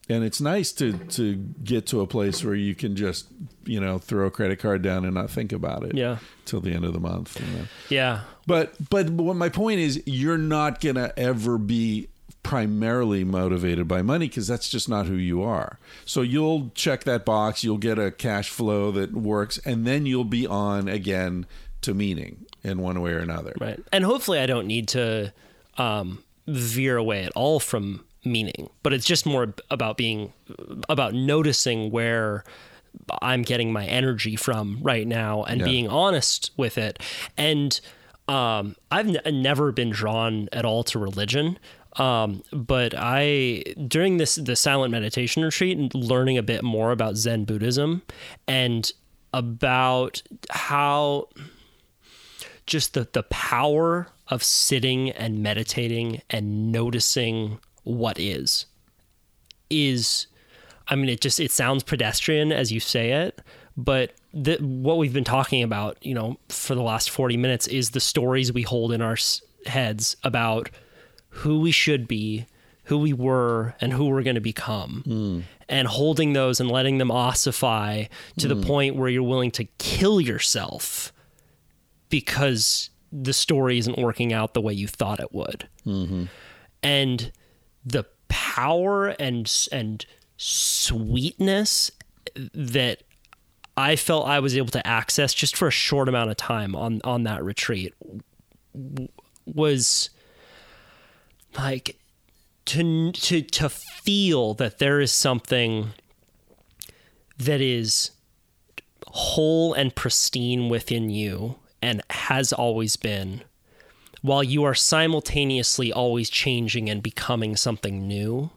[SPEAKER 6] and it's nice to to get to a place where you can just you know throw a credit card down and not think about it
[SPEAKER 2] Yeah.
[SPEAKER 6] till the end of the month you know?
[SPEAKER 2] Yeah,
[SPEAKER 6] but but what my point is you're not gonna ever be primarily motivated by money because that's just not who you are so you'll check that box you'll get a cash flow that works and then you'll be on again to meaning in one way or another
[SPEAKER 2] right. And hopefully, I don't need to um, veer away at all from meaning, but it's just more about being about noticing where I'm getting my energy from right now and
[SPEAKER 6] Yeah.
[SPEAKER 2] being honest with it. And um, I've n- never been drawn at all to religion. Um, but I during this the silent meditation retreat and learning a bit more about Zen Buddhism and about how just the the power of sitting and meditating and noticing what is is I mean it just it sounds pedestrian as you say it but the, what we've been talking about you know for the last 40 minutes is the stories we hold in our heads about who we should be who we were and who we're going to become hmm. and holding those and letting them ossify to the hmm. point where you're willing to kill yourself because the story isn't working out the way you thought it would. Mm-hmm. And the power and and sweetness that I felt I was able to access just for a short amount of time on on that retreat was like to to to feel that there is something that is whole and pristine within you and has always been while you are simultaneously always changing and becoming something new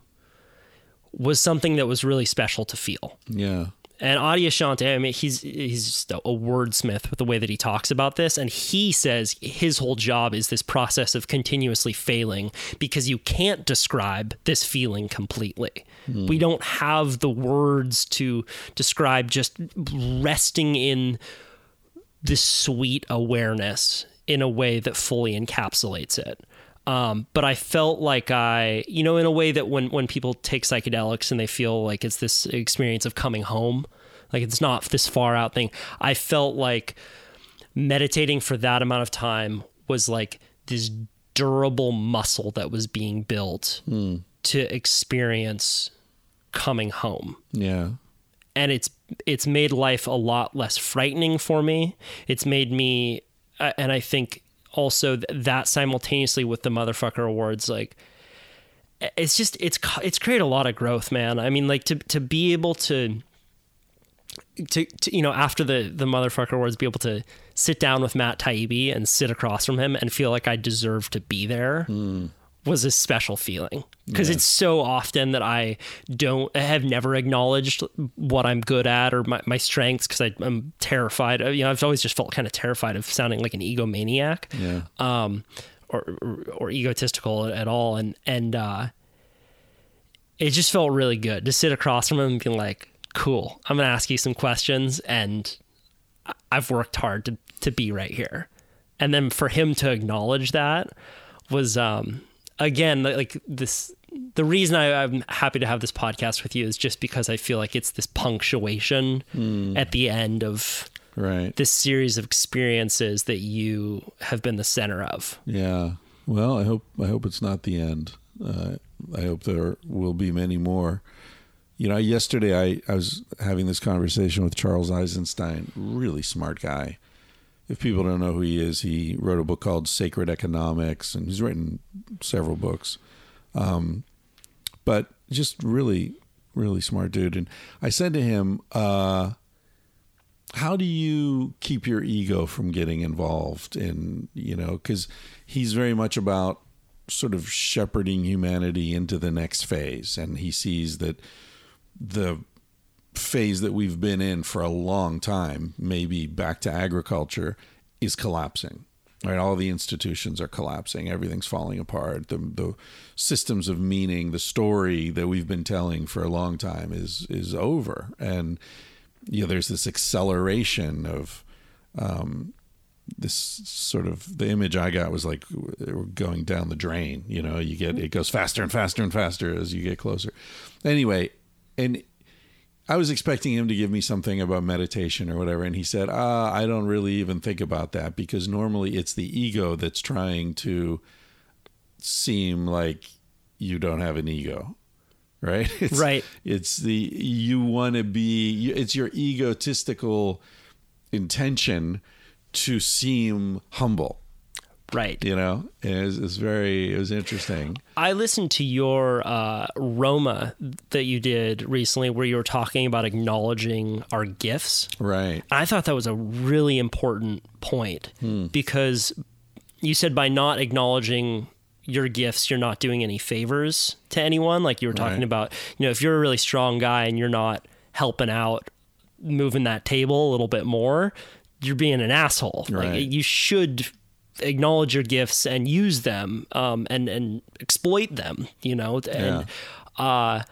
[SPEAKER 2] was something that was really special to feel
[SPEAKER 6] Yeah.
[SPEAKER 2] and Adyashanti, I mean, he's he's just a, a wordsmith with the way that he talks about this, and he says his whole job is this process of continuously failing because you can't describe this feeling completely. Hmm. We don't have the words to describe just resting in this sweet awareness in a way that fully encapsulates it. Um, but I felt like I, you know, in a way that when when people take psychedelics and they feel like it's this experience of coming home, like it's not this far out thing. I felt like meditating for that amount of time was like this durable muscle that was being built to experience coming home
[SPEAKER 6] Yeah.
[SPEAKER 2] and it's it's made life a lot less frightening for me. It's made me, and I think also th- that simultaneously with the motherfucker awards, like it's just it's it's created a lot of growth, man. I mean, like to to be able to. To, to you know after the the motherfucker awards be able to sit down with Matt Taibbi and sit across from him and feel like I deserve to be there hmm. Was a special feeling because it's so often that I don't I have never acknowledged what I'm good at or my, my strengths because I'm terrified. You know, I've always just felt kind of terrified of sounding like an egomaniac,
[SPEAKER 6] Yeah.
[SPEAKER 2] um, or, or or egotistical at all, and and uh, it just felt really good to sit across from him and be like, "Cool, I'm gonna ask you some questions, and I've worked hard to to be right here." And then for him to acknowledge that was um again like this the reason I, I'm happy to have this podcast with you is just because I feel like it's this punctuation at the end of
[SPEAKER 6] Right.
[SPEAKER 2] this series of experiences that you have been the center of.
[SPEAKER 6] Yeah. Well, I hope I hope it's not the end. Uh, I hope there will be many more. You know, yesterday I, I was having this conversation with Charles Eisenstein, really smart guy. If people don't know who he is, he wrote a book called Sacred Economics, and he's written several books. Um, but just really, really smart dude. And I said to him, uh, how do you keep your ego from getting involved in you know because he's very much about sort of shepherding humanity into the next phase and he sees that the phase that we've been in for a long time maybe back to agriculture is collapsing right all the institutions are collapsing everything's falling apart the the systems of meaning the story that we've been telling for a long time is is over and you know, there's this acceleration of um, this sort of the image I got was like we're going down the drain. You know, you get it goes faster and faster and faster as you get closer. Anyway, and I was expecting him to give me something about meditation or whatever, and he said, "Ah, I don't really even think about that because normally it's the ego that's trying to seem like you don't have an ego." Right, It's-
[SPEAKER 2] Right.
[SPEAKER 6] It's the you want to be. It's your egotistical intention to seem humble.
[SPEAKER 2] Right.
[SPEAKER 6] You know, it was, it's very. It was interesting.
[SPEAKER 2] I listened to your uh, Roma that you did recently where you were talking about acknowledging our gifts.
[SPEAKER 6] Right.
[SPEAKER 2] I thought that was a really important point because you said by not acknowledging your gifts, you're not doing any favors to anyone. Like you were talking
[SPEAKER 6] Right.
[SPEAKER 2] about, you know, if you're a really strong guy and you're not helping out, moving that table a little bit more, you're being an asshole.
[SPEAKER 6] Right.
[SPEAKER 2] Like you should acknowledge your gifts and use them um, and and exploit them. You know, and uh,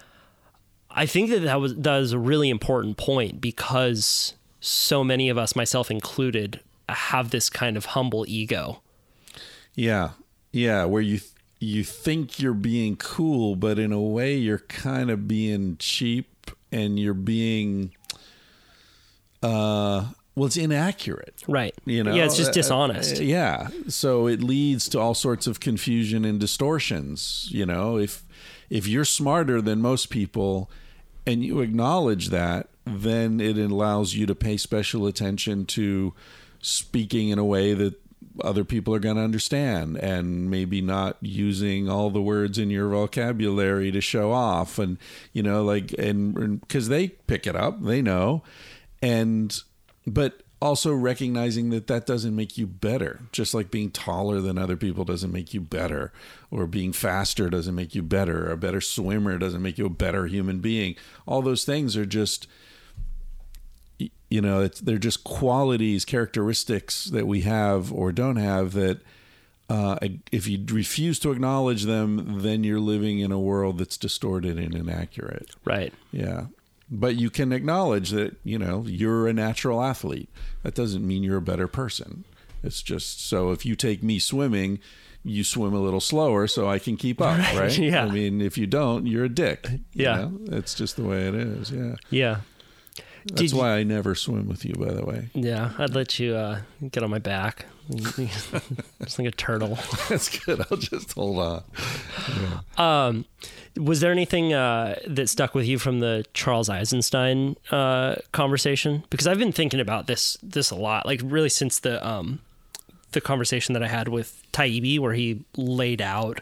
[SPEAKER 2] I think that that was that is a really important point because so many of us, myself included, have this kind of humble ego.
[SPEAKER 6] Yeah, yeah. Where you you think you're being cool, but in a way you're kind of being cheap, and you're being uh well, it's inaccurate.
[SPEAKER 2] Right.
[SPEAKER 6] You know,
[SPEAKER 2] Yeah, it's just
[SPEAKER 6] Uh,
[SPEAKER 2] dishonest.
[SPEAKER 6] uh, yeah, so it leads to all sorts of confusion and distortions. You know, if if you're smarter than most people and you acknowledge that, then it allows you to pay special attention to speaking in a way that other people are going to understand and maybe not using all the words in your vocabulary to show off and you know like and because they pick it up they know and but also recognizing that that doesn't make you better just like being taller than other people doesn't make you better or being faster doesn't make you better or a better swimmer doesn't make you a better human being all those things are just you know it's, they're just qualities characteristics that we have or don't have that uh, if you refuse to acknowledge them then you're living in a world that's distorted and inaccurate
[SPEAKER 2] Right.
[SPEAKER 6] yeah. But you can acknowledge that, you know, you're a natural athlete. That doesn't mean you're a better person. It's just so if you take me swimming, you swim a little slower so I can keep up, right?
[SPEAKER 2] yeah.
[SPEAKER 6] I mean, if you don't, you're a dick. you
[SPEAKER 2] Yeah.
[SPEAKER 6] know? It's just the way it is. Yeah.
[SPEAKER 2] Yeah.
[SPEAKER 6] That's why I never swim with you, by the way.
[SPEAKER 2] Yeah, I'd let you uh, get on my back, just like a turtle.
[SPEAKER 6] That's good. I'll just hold on.
[SPEAKER 2] Um, was there anything uh, that stuck with you from the Charles Eisenstein uh, conversation? Because I've been thinking about this this a lot, like really since the um, the conversation that I had with Taibbi, where he laid out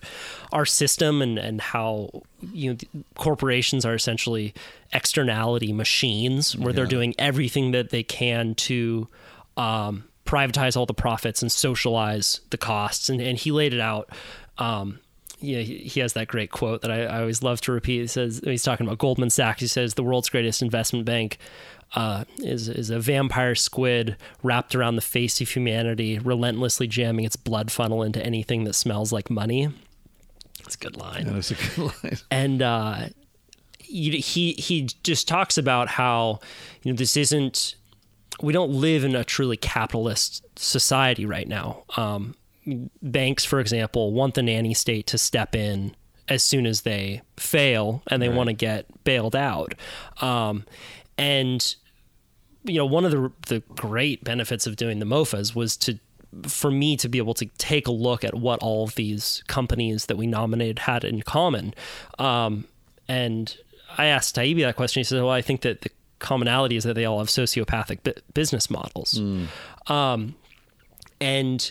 [SPEAKER 2] our system and and how you know corporations are essentially externality machines, where they're doing everything that they can to um, privatize all the profits and socialize the costs, and and he laid it out. Um, yeah, he he has that great quote that I, I always love to repeat. He says he's talking about Goldman Sachs. He says the world's greatest investment bank uh, is is a vampire squid wrapped around the face of humanity, relentlessly jamming its blood funnel into anything that smells like money. It's a good line
[SPEAKER 6] That's a good line.
[SPEAKER 2] and uh, he he just talks about how you know this isn't we don't live in a truly capitalist society right now. Um, banks, for example, want the nanny state to step in as soon as they fail and they want to get bailed out. Um, and you know, one of the the great benefits of doing the MOFAs was to for me to be able to take a look at what all of these companies that we nominated had in common. Um, and I asked Taibbi that question. He said, "Well, I think that the commonality is that they all have sociopathic bu- business models." Um, and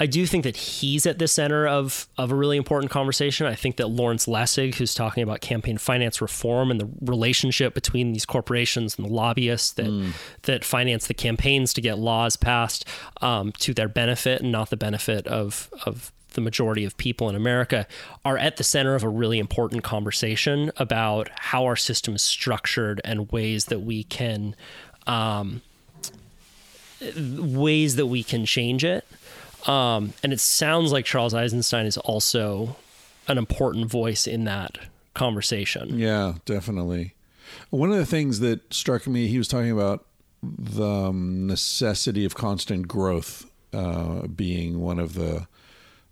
[SPEAKER 2] I do think that he's at the center of of a really important conversation. I think that Lawrence Lessig, who's talking about campaign finance reform and the relationship between these corporations and the lobbyists that that finance the campaigns to get laws passed um, to their benefit and not the benefit of of the majority of people in America, are at the center of a really important conversation about how our system is structured and ways that we can um, ways that we can change it. Um, and it sounds like Charles Eisenstein is also an important voice in that conversation.
[SPEAKER 6] Yeah, definitely. One of the things that struck me, he was talking about the um, necessity of constant growth uh, being one of the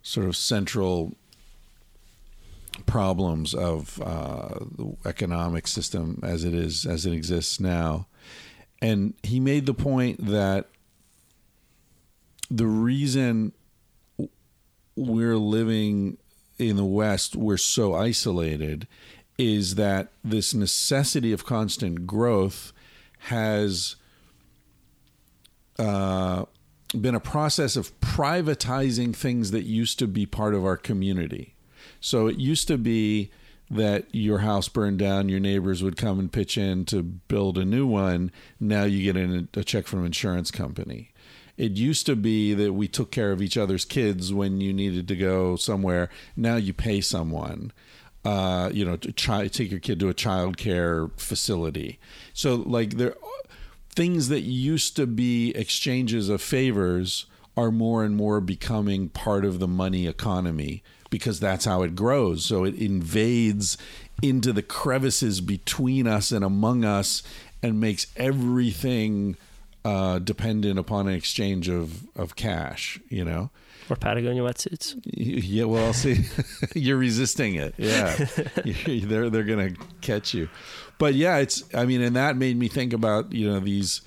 [SPEAKER 6] sort of central problems of uh, the economic system as it is as it exists now. And he made the point that the reason we're living in the West, we're so isolated, is that this necessity of constant growth has uh, been a process of privatizing things that used to be part of our community. So it used to be that your house burned down, your neighbors would come and pitch in to build a new one. Now you get a check from an insurance company. It used to be that we took care of each other's kids when you needed to go somewhere. Now you pay someone, uh, you know, to try, take your kid to a child care facility. So like there, things that used to be exchanges of favors are more and more becoming part of the money economy because that's how it grows. So it invades into the crevices between us and among us and makes everything uh, dependent upon an exchange of, of cash, you know?
[SPEAKER 2] Or Patagonia wetsuits.
[SPEAKER 6] Yeah, well, see, you're resisting it. Yeah, they're they're gonna catch you. But yeah, it's. I mean, and that made me think about you know these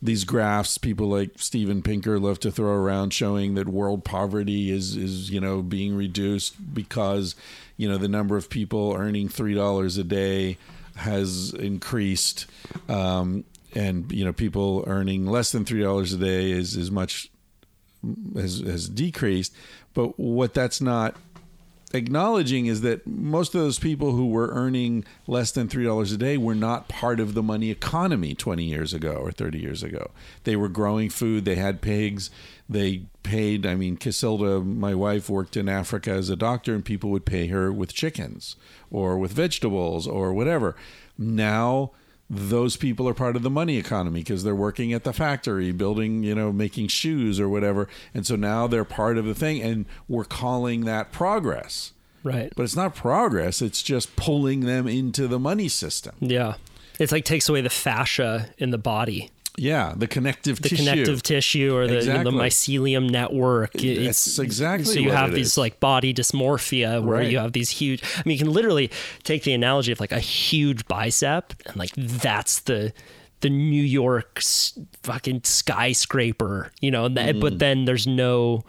[SPEAKER 6] these graphs people like Steven Pinker love to throw around showing that world poverty is is you know being reduced because you know the number of people earning three dollars a day has increased um, and you know people earning less than three dollars a day is as much has has decreased but what that's not acknowledging is that most of those people who were earning less than $3 a day were not part of the money economy 20 years ago or 30 years ago. They were growing food, they had pigs, they paid. I mean, Cacilda, my wife, worked in Africa as a doctor, and people would pay her with chickens or with vegetables or whatever. Now, those people are part of the money economy because they're working at the factory building you know making shoes or whatever and so now they're part of the thing and we're calling that progress
[SPEAKER 2] Right.
[SPEAKER 6] but it's not progress it's just pulling them into the money system
[SPEAKER 2] Yeah. It's like takes away the fascia in the body,
[SPEAKER 6] yeah the connective tissue.
[SPEAKER 2] the
[SPEAKER 6] tissue
[SPEAKER 2] connective tissue or the, you know, the mycelium network.
[SPEAKER 6] That's exactly
[SPEAKER 2] so you have these
[SPEAKER 6] is.
[SPEAKER 2] like body dysmorphia where
[SPEAKER 6] Right.
[SPEAKER 2] you have these huge. I mean, you can literally take the analogy of like a huge bicep and like that's the the New York fucking skyscraper, you know.
[SPEAKER 6] Mm.
[SPEAKER 2] But then there's no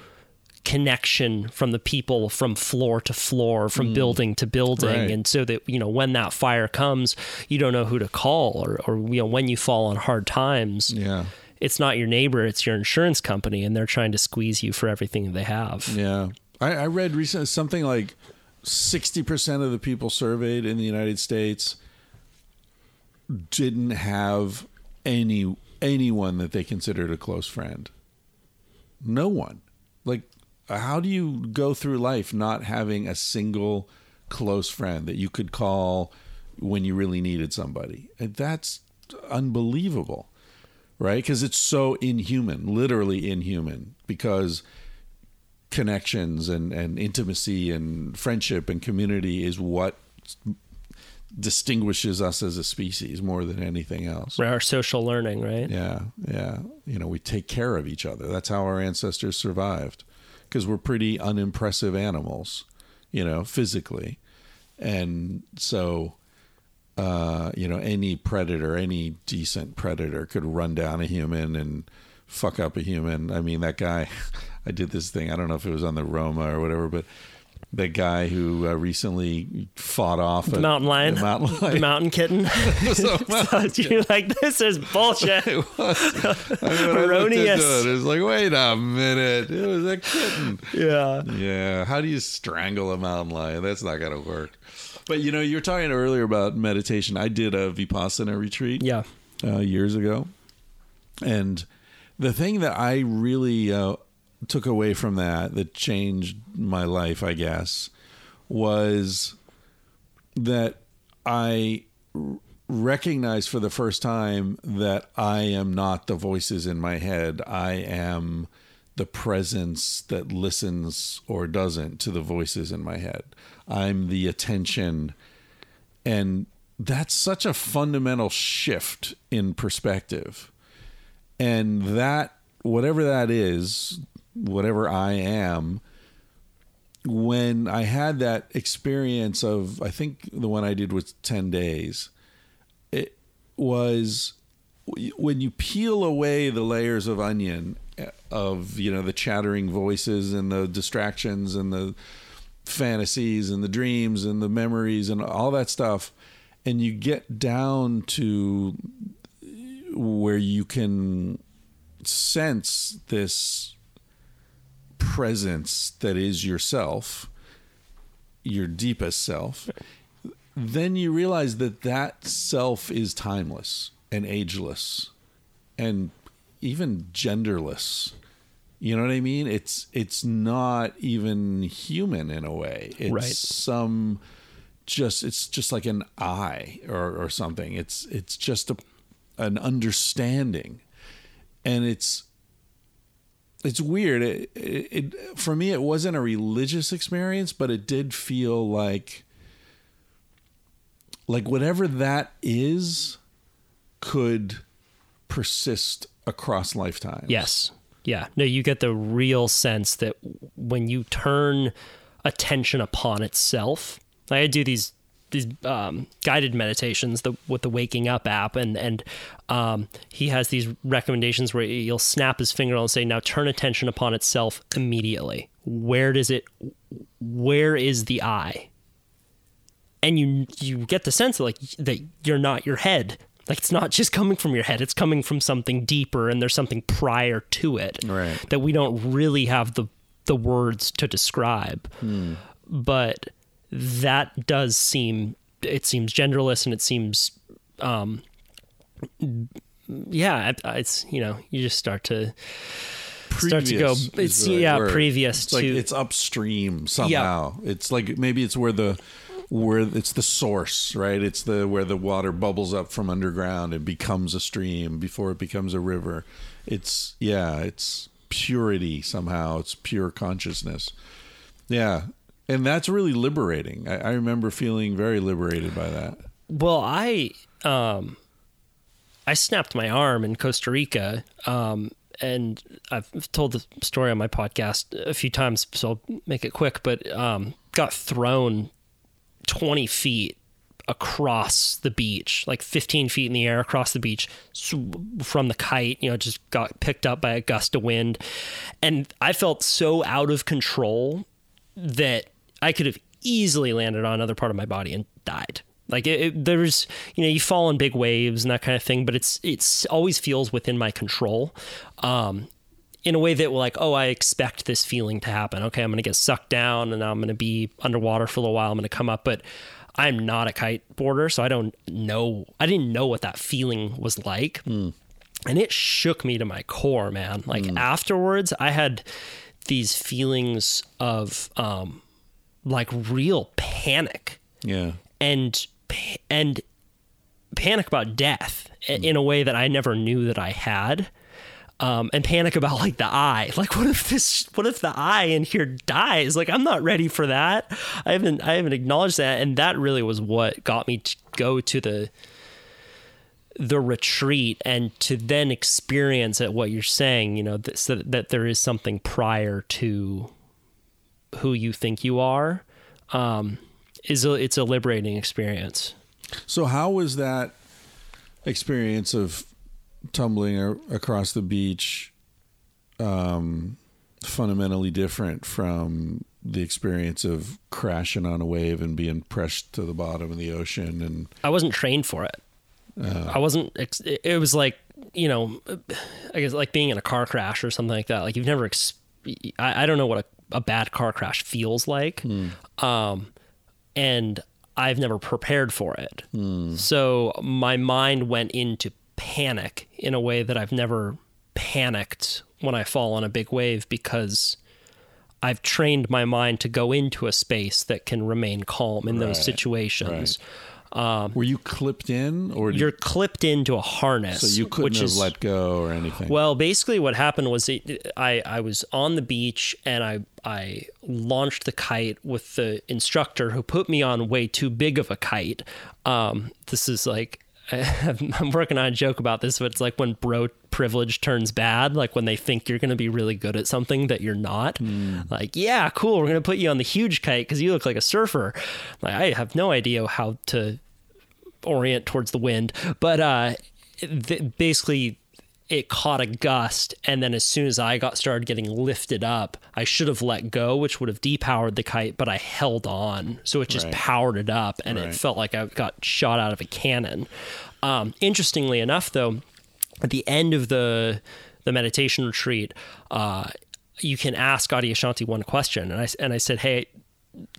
[SPEAKER 2] connection from the people from floor to floor from building to building.
[SPEAKER 6] Mm. Right.
[SPEAKER 2] and so that you know when that fire comes you don't know who to call or, or you know when you fall on hard times
[SPEAKER 6] yeah.
[SPEAKER 2] it's not your neighbor it's your insurance company and they're trying to squeeze you for everything they have.
[SPEAKER 6] Yeah. I, I read recently something like 60% of the people surveyed in the united states didn't have any anyone that they considered a close friend. No one. Like how do you go through life not having a single close friend that you could call when you really needed somebody? And that's unbelievable right? Because it's so inhuman literally inhuman because connections and, and intimacy and friendship and community is what distinguishes us as a species more than anything else.
[SPEAKER 2] Our social learning right?
[SPEAKER 6] Yeah, yeah. You know, we take care of each other. That's how our ancestors survived because we're pretty unimpressive animals, you know, physically. And so, uh, you know, any predator, any decent predator could run down a human and fuck up a human. I mean, that guy, I did this thing, I don't know if it was on the Roma or whatever, but that guy who uh, recently fought off
[SPEAKER 2] the
[SPEAKER 6] a-
[SPEAKER 2] mountain lion
[SPEAKER 6] the mountain
[SPEAKER 2] the
[SPEAKER 6] lion.
[SPEAKER 2] mountain kitten
[SPEAKER 6] So,
[SPEAKER 2] so you're like this is bullshit
[SPEAKER 6] it was. I mean,
[SPEAKER 2] Erroneous.
[SPEAKER 6] it, it was like, wait a minute, it was a kitten.
[SPEAKER 2] yeah
[SPEAKER 6] Yeah, how do you strangle a mountain lion? That's not going to work. But you know, you were talking earlier about meditation. I did a vipassana retreat
[SPEAKER 2] yeah
[SPEAKER 6] uh, years ago, and the thing that I really uh, took away from that that changed my life, I guess, was that I recognized for the first time that I am not the voices in my head. I am the presence that listens or doesn't to the voices in my head. I'm the attention. And that's such a fundamental shift in perspective. And that, whatever that is, whatever I am, when I had that experience of, I think the one I did was 10 days, it was when you peel away the layers of onion of, you know, the chattering voices and the distractions and the fantasies and the dreams and the memories and all that stuff, and you get down to where you can sense this presence that is yourself, your deepest self, then you realize that that self is timeless and ageless and even genderless. You know what I mean? It's it's not even human in a way. It's
[SPEAKER 2] Right.
[SPEAKER 6] some just it's just like an eye or, or something. It's it's just a an understanding. And it's it's weird. It, it, it for me it wasn't a religious experience, but it did feel like like whatever that is could persist across lifetimes.
[SPEAKER 2] Yes. Yeah. No, you get the real sense that when you turn attention upon itself, I do these these um, guided meditations the, with the Waking Up app, and and um, he has these recommendations where he'll snap his finger and say, "Now turn attention upon itself immediately. Where does it? Where is the eye?" And you you get the sense that like that you're not your head. Like it's not just coming from your head; it's coming from something deeper, and there's something prior to it
[SPEAKER 6] Right.
[SPEAKER 2] that we don't really have the the words to describe. But that does seem it seems genderless and it seems um yeah, it's you know, you just start to start to go it's
[SPEAKER 6] right
[SPEAKER 2] yeah,
[SPEAKER 6] word.
[SPEAKER 2] previous
[SPEAKER 6] It's
[SPEAKER 2] to
[SPEAKER 6] like it's upstream somehow. It's like maybe it's where the where it's the source, right? It's the where the water bubbles up from underground and becomes a stream before it becomes a river. It's yeah, it's purity somehow. It's pure consciousness. Yeah. And that's really liberating. I, I remember feeling very liberated by that.
[SPEAKER 2] Well, I um, I snapped my arm in Costa Rica, um, and I've told the story on my podcast a few times, so I'll make it quick. But um, got thrown twenty feet across the beach, like fifteen feet in the air across the beach from the kite. You know, just got picked up by a gust of wind, and I felt so out of control that I could have easily landed on another part of my body and died. Like it, it, there's, you know, you fall in big waves and that kind of thing, but it's it's always feels within my control, um, in a way that like, oh, I expect this feeling to happen. Okay, I'm going to get sucked down and I'm going to be underwater for a little while. I'm going to come up, but I'm not a kiteboarder, so I don't know. I didn't know what that feeling was like and it shook me to my core man like afterwards i had these feelings of um like real panic.
[SPEAKER 6] Yeah.
[SPEAKER 2] and and panic about death i- in a way that i never knew that i had. Um, and panic about like the eye. Like what if this what if the eye in here dies? Like i'm not ready for that. I haven't i haven't acknowledged that. And that really was what got me to go to the the retreat and to then experience at what you're saying, you know, that, so that there is something prior to who you think you are, um, is a, it's a liberating experience.
[SPEAKER 6] So how was that experience of tumbling a- across the beach um, fundamentally different from the experience of crashing on a wave and being pressed to the bottom of the ocean and
[SPEAKER 2] I wasn't trained for it. I wasn't. ex- It was like you know, I guess like being in a car crash or something like that. Like you've never. Ex- I, I don't know what a, a bad car crash feels like, um, and I've never prepared for it. So my mind went into panic in a way that I've never panicked when I fall on a big wave because I've trained my mind to go into a space that can remain calm in those
[SPEAKER 6] Right,
[SPEAKER 2] situations.
[SPEAKER 6] were you clipped in or
[SPEAKER 2] You're clipped into a harness,
[SPEAKER 6] so you couldn't
[SPEAKER 2] which
[SPEAKER 6] have
[SPEAKER 2] is
[SPEAKER 6] let go or anything
[SPEAKER 2] well, basically, what happened was it, I I was on the beach and I I launched the kite with the instructor who put me on way too big of a kite. Um, this is like I'm working on a joke about this, but it's like when bro privilege turns bad, like when they think you're going to be really good at something that you're not. Like, yeah, cool, we're going to put you on the huge kite because you look like a surfer. Like, I have no idea how to orient towards the wind, but uh, th- basically it caught a gust, and then as soon as I got started getting lifted up, I should have let go, which would have depowered the kite, but I held on, so it just
[SPEAKER 6] Right.
[SPEAKER 2] powered it up, and
[SPEAKER 6] Right.
[SPEAKER 2] it felt like I got shot out of a cannon. Um, interestingly enough, though, at the end of the the meditation retreat, uh, you can ask Adyashanti one question, and I and I said, "Hey,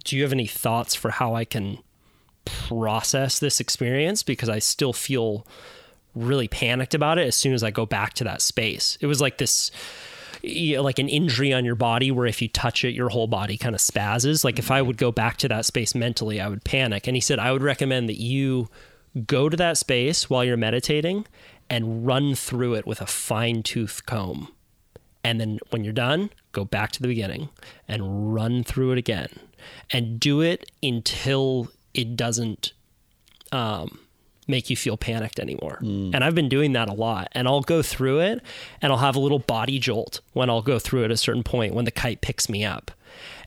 [SPEAKER 2] do you have any thoughts for how I can process this experience? Because I still feel really panicked about it as soon as I go back to that space. It was like this." you know, like an injury on your body where if you touch it your whole body kind of spazzes like if i would go back to that space mentally i would panic and he said i would recommend that you go to that space while you're meditating and run through it with a fine tooth comb and then when you're done go back to the beginning and run through it again and do it until it doesn't um, make you feel panicked anymore. And I've been doing that a lot. And I'll go through it and I'll have a little body jolt when I'll go through at a certain point when the kite picks me up.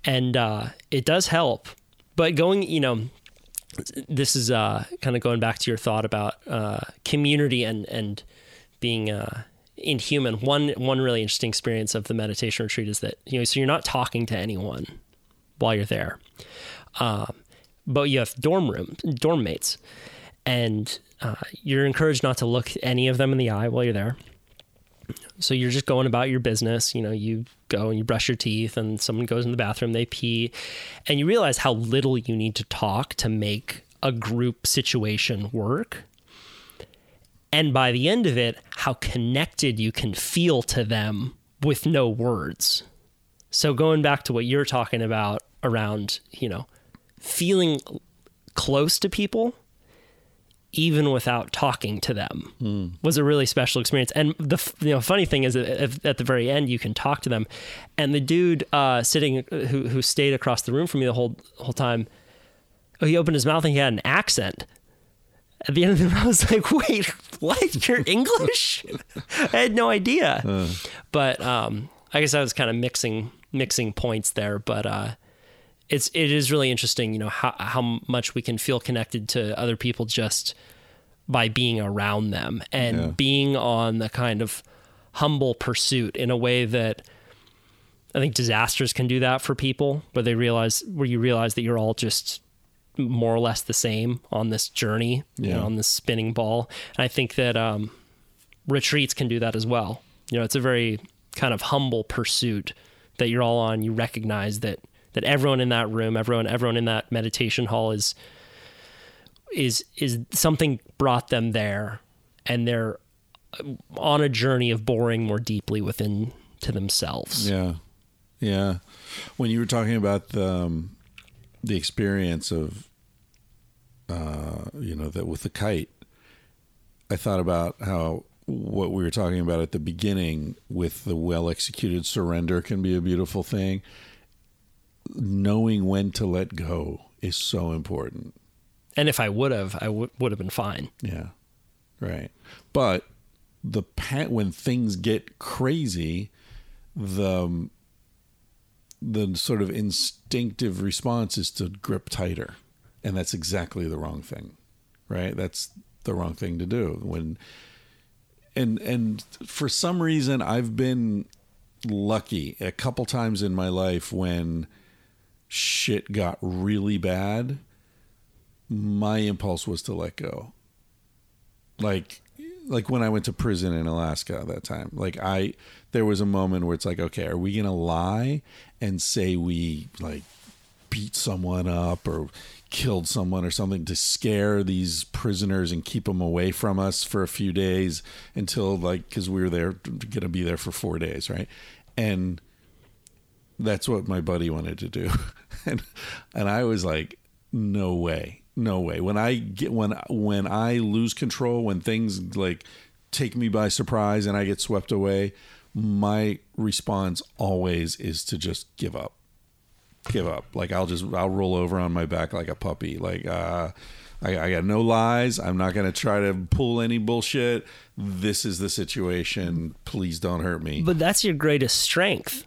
[SPEAKER 2] And uh, it does help. But going, you know, this is uh, kind of going back to your thought about uh, community and and being uh, inhuman. One one really interesting experience of the meditation retreat is that you know so you're not talking to anyone while you're there, um, but you have dorm room dorm mates, and uh, you're encouraged not to look any of them in the eye while you're there. So you're just going about your business. You know, you go and you brush your teeth, and someone goes in the bathroom, they pee, and you realize how little you need to talk to make a group situation work. And by the end of it, how connected you can feel to them with no words. So going back to what you're talking about around, you know, feeling close to people even without talking to them was a really special experience and the you know funny thing is that at at the very end you can talk to them and the dude uh, sitting who who stayed across the room from me the whole whole time oh, he opened his mouth and he had an accent at the end of the room, I was like, wait, what? You're English? I had no idea. But um, I guess I was kind of mixing mixing points there. But uh, it's it is really interesting, you know, how how much we can feel connected to other people just by being around them and
[SPEAKER 6] Yeah.
[SPEAKER 2] being on the kind of humble pursuit in a way that I think disasters can do that for people, where they realize where you realize that you're all just more or less the same on this journey, you know, on this spinning ball. And I think that um, retreats can do that as well. You know, it's a very kind of humble pursuit that you're all on. You recognize that that everyone in that room, everyone, everyone in that meditation hall is is is something brought them there, and they're on a journey of boring more deeply within to themselves.
[SPEAKER 6] Yeah, yeah. When you were talking about the um, the experience of, uh, you know, that with the kite, I thought about how what we were talking about at the beginning with the well executed surrender can be a beautiful thing. Knowing when to let go is so important.
[SPEAKER 2] And if I would have, I would would have been fine.
[SPEAKER 6] Yeah. Right. But the pa- when things get crazy, the um, the sort of instinctive response is to grip tighter. And that's exactly the wrong thing. Right? That's the wrong thing to do. When and and for some reason I've been lucky a couple times in my life when shit got really bad my impulse was to let go. Like like when i went to prison in alaska that time like i there was a moment where it's like okay are we gonna lie and say we like beat someone up or killed someone or something to scare these prisoners and keep them away from us for a few days until like because we were there gonna be there for four days right? And that's what my buddy wanted to do and and i was like no way no way when i get when when i lose control when things like take me by surprise and i get swept away my response always is to just give up give up like i'll just i'll roll over on my back like a puppy like uh I, I got no lies. I'm not going to try to pull any bullshit. This is the situation. Please don't hurt me.
[SPEAKER 2] But that's your greatest strength.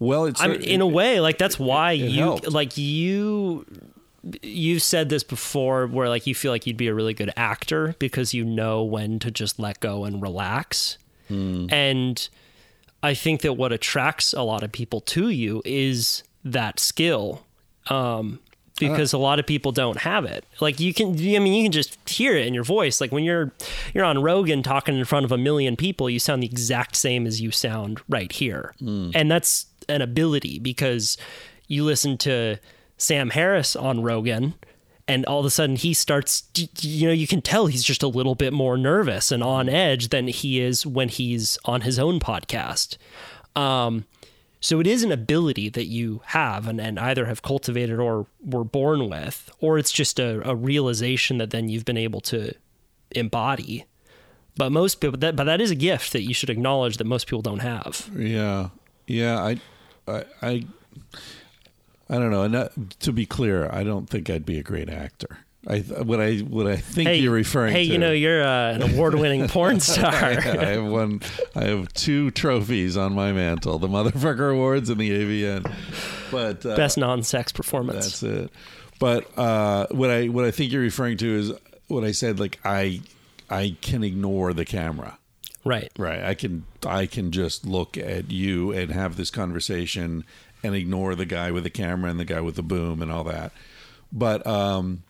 [SPEAKER 6] Well, it's
[SPEAKER 2] I mean, in a way, like that's why
[SPEAKER 6] it
[SPEAKER 2] you
[SPEAKER 6] helped.
[SPEAKER 2] like you you've said this before where like you feel like you'd be a really good actor because you know when to just let go and relax. Hmm. And I think that what attracts a lot of people to you is that skill. Um uh. because a lot of people don't have it. Like you can I mean you can just hear it in your voice. Like when you're you're on Rogan talking in front of a million people, you sound the exact same as you sound right here. Hmm. And that's an ability because you listen to Sam Harris on Rogan and all of a sudden he starts you know you can tell he's just a little bit more nervous and on edge than he is when he's on his own podcast. Um so it is an ability that you have and, and either have cultivated or were born with, or it's just a, a realization that then you've been able to embody. But most people, that, but that is a gift that you should acknowledge that most people don't have.
[SPEAKER 6] Yeah, yeah. I, I, I, I don't know. And that, to be clear, I don't think I'd be a great actor. I what I what I think you're referring
[SPEAKER 2] hey,
[SPEAKER 6] to.
[SPEAKER 2] Hey, you know, you're uh, an award-winning porn star.
[SPEAKER 6] I have one. I have two trophies on my mantle: the Motherfucker Awards and the AVN. But uh,
[SPEAKER 2] Best non-sex performance.
[SPEAKER 6] That's it. But uh, what I what I think you're referring to is what I said. Like I I can ignore the camera.
[SPEAKER 2] Right.
[SPEAKER 6] Right. I can I can just look at you and have this conversation and ignore the guy with the camera and the guy with the boom and all that. But um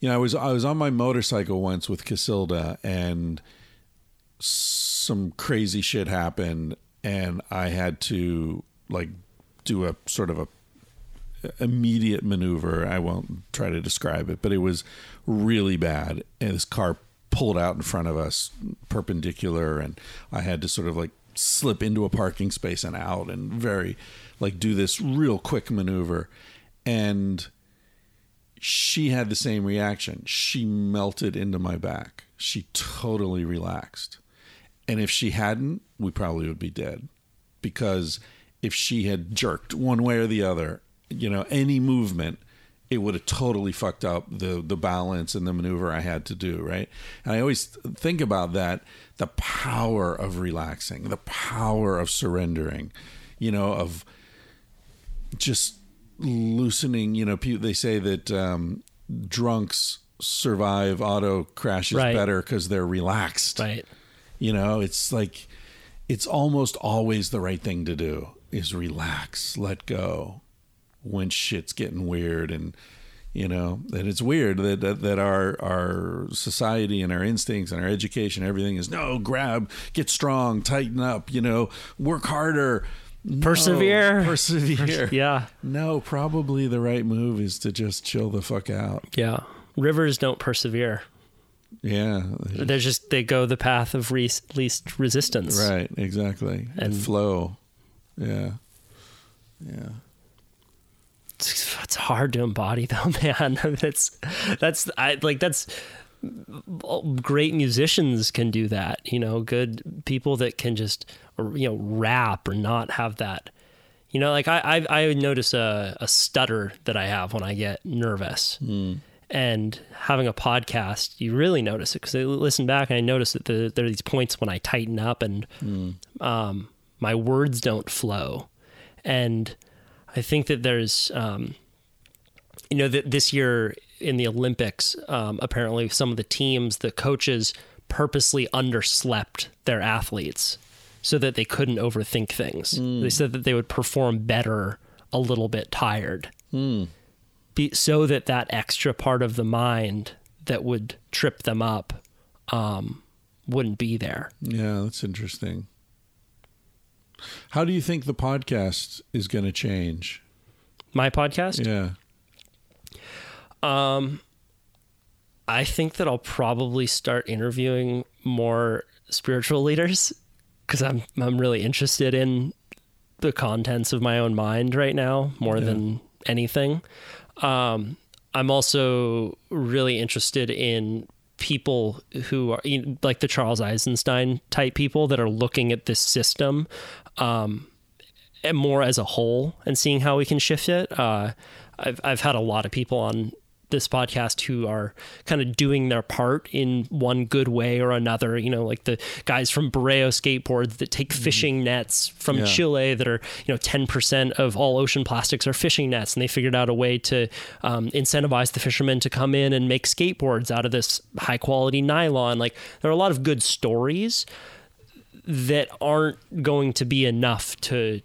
[SPEAKER 6] you know, I was I was on my motorcycle once with Cacilda and some crazy shit happened and I had to like do a sort of a immediate maneuver. I won't try to describe it, but it was really bad. And this car pulled out in front of us perpendicular and I had to sort of like slip into a parking space and out and very like do this real quick maneuver and she had the same reaction. She melted into my back. She totally relaxed. And if she hadn't, we probably would be dead. Because if she had jerked one way or the other, you know, any movement, it would have totally fucked up the the balance and the maneuver I had to do, right? And I always think about that, the power of relaxing, the power of surrendering, you know, of just loosening, you know, they say that um, drunks survive auto crashes
[SPEAKER 2] Right.
[SPEAKER 6] better because they're relaxed.
[SPEAKER 2] Right.
[SPEAKER 6] You know, it's like it's almost always the right thing to do is relax, let go when shit's getting weird and you know, and it's weird that, that that our our society and our instincts and our education everything is no, grab, get strong, tighten up, you know, work harder. No,
[SPEAKER 2] Persevere.
[SPEAKER 6] persevere.
[SPEAKER 2] Yeah.
[SPEAKER 6] No, probably the right move is to just chill the fuck out.
[SPEAKER 2] Yeah. Rivers don't persevere.
[SPEAKER 6] Yeah.
[SPEAKER 2] They're just they go the path of re- least resistance.
[SPEAKER 6] Right, exactly. And
[SPEAKER 2] And-
[SPEAKER 6] flow. Yeah. Yeah.
[SPEAKER 2] It's, hard to embody though, man. That's that's I like that's great musicians can do that. You know, good people that can just you know rap or not have that. You know, like I I, I notice a, a stutter that I have when I get nervous. And having a podcast, you really notice it because I listen back and I notice that the, there are these points when I tighten up and um, my words don't flow. And I think that there's, um, you know, that this year in the Olympics, um, apparently some of the teams, the coaches purposely underslept their athletes so that they couldn't overthink things. They said that they would perform better a little bit tired. Be, so that that extra part of the mind that would trip them up um, wouldn't be there.
[SPEAKER 6] Yeah, that's interesting. How do you think the podcast is going to change?
[SPEAKER 2] My podcast,
[SPEAKER 6] Yeah.
[SPEAKER 2] Um, I think that I'll probably start interviewing more spiritual leaders because I'm I'm really interested in the contents of my own mind right now more than anything. Um, I'm also really interested in people who are you know, like the Charles Eisenstein type people that are looking at this system um, and more as a whole and seeing how we can shift it. Uh, I've I've had a lot of people on this podcast who are kind of doing their part in one good way or another. You know, like the guys from Bureo Skateboards that take fishing nets from
[SPEAKER 6] Yeah.
[SPEAKER 2] Chile that are you know ten percent of all ocean plastics are fishing nets, and they figured out a way to um, incentivize the fishermen to come in and make skateboards out of this high quality nylon. Like there are a lot of good stories that aren't going to be enough to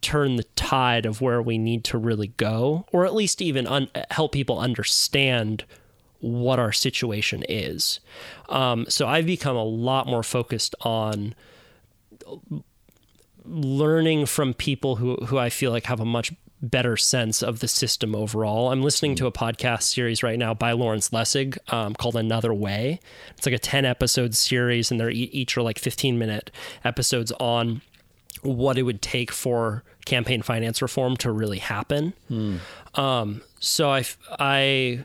[SPEAKER 2] turn the tide of where we need to really go, or at least even un- help people understand what our situation is. Um, so I've become a lot more focused on learning from people who who I feel like have a much better sense of the system overall. I'm listening to a podcast series right now by Lawrence Lessig um, called Another Way. It's like a 10 episode series, and they're each are like 15 minute episodes on what it would take for campaign finance reform to really happen. Um, so I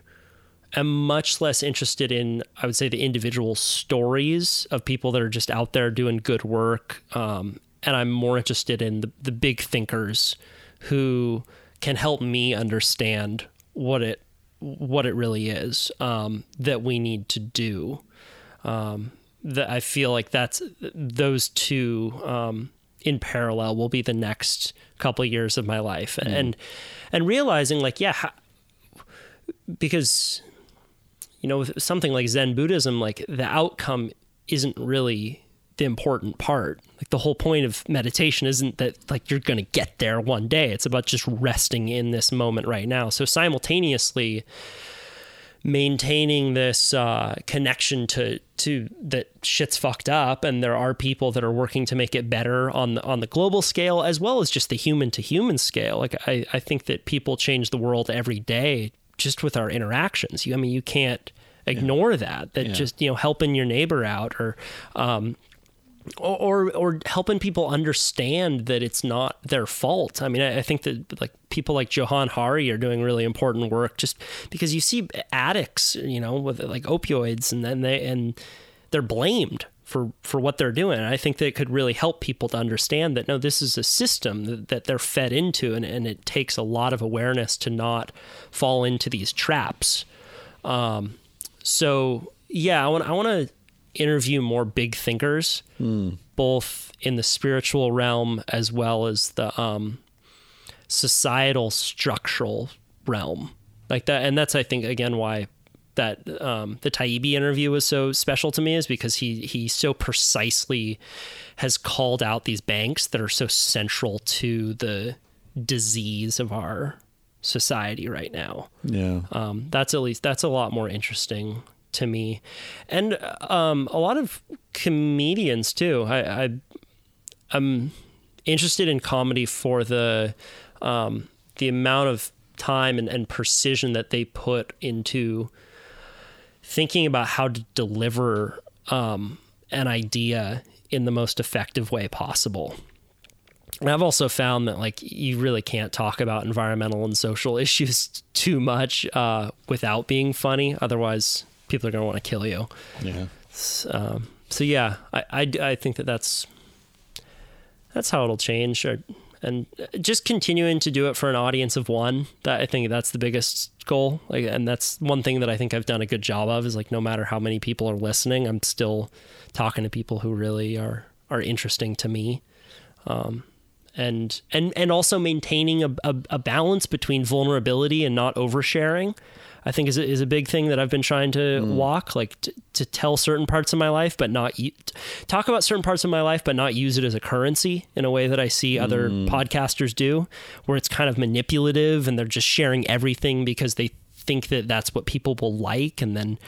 [SPEAKER 2] am much less interested in, I would say, the individual stories of people that are just out there doing good work. Um, and I'm more interested in the, the big thinkers who can help me understand what it what it really is um, that we need to do. Um, that I feel like that's those two um, in parallel will be the next couple years of my life, and and realizing like yeah. How, because you know with something like Zen Buddhism, like the outcome isn't really the important part. Like the whole point of meditation isn't that like you're going to get there one day. It's about just resting in this moment right now. So simultaneously maintaining this uh, connection to to that shit's fucked up and there are people that are working to make it better on the, on the global scale as well as just the human to human scale like I, I think that people change the world every day just with our interactions you I mean you can't ignore that that
[SPEAKER 6] Yeah.
[SPEAKER 2] just you know helping your neighbor out or um or, or or helping people understand that it's not their fault. I mean, I, I think that like people like Johan Hari are doing really important work just because you see addicts, you know, with like opioids, and then they and they're blamed for for what they're doing. And I think that it could really help people to understand that no, this is a system that, that they're fed into, and, and it takes a lot of awareness to not fall into these traps. Um, so yeah, I want I want to interview more big thinkers, both in the spiritual realm as well as the um, societal structural realm, like that. And that's I think again why that um, the Taibbi interview was so special to me is because he he so precisely has called out these banks that are so central to the disease of our society right now
[SPEAKER 6] Yeah.
[SPEAKER 2] um, that's at least that's a lot more interesting to me. And um, a lot of comedians too. I, I i'm interested in comedy for the um, the amount of time and, and precision that they put into thinking about how to deliver um, an idea in the most effective way possible. And I've also found that like you really can't talk about environmental and social issues too much uh, without being funny. Otherwise, people are going to want to kill you.
[SPEAKER 6] Yeah.
[SPEAKER 2] Um, so yeah, I, I, I think that that's that's how it'll change, or, and just continuing to do it for an audience of one. That I think that's the biggest goal. Like, and that's one thing that I think I've done a good job of. Is like no matter how many people are listening, I'm still talking to people who really are are interesting to me. Um, and and and also maintaining a, a, a balance between vulnerability and not oversharing i think is a, is a big thing that i've been trying to walk like to, to tell certain parts of my life but not u- talk about certain parts of my life but not use it as a currency in a way that i see other podcasters do where it's kind of manipulative and they're just sharing everything because they think that that's what people will like and then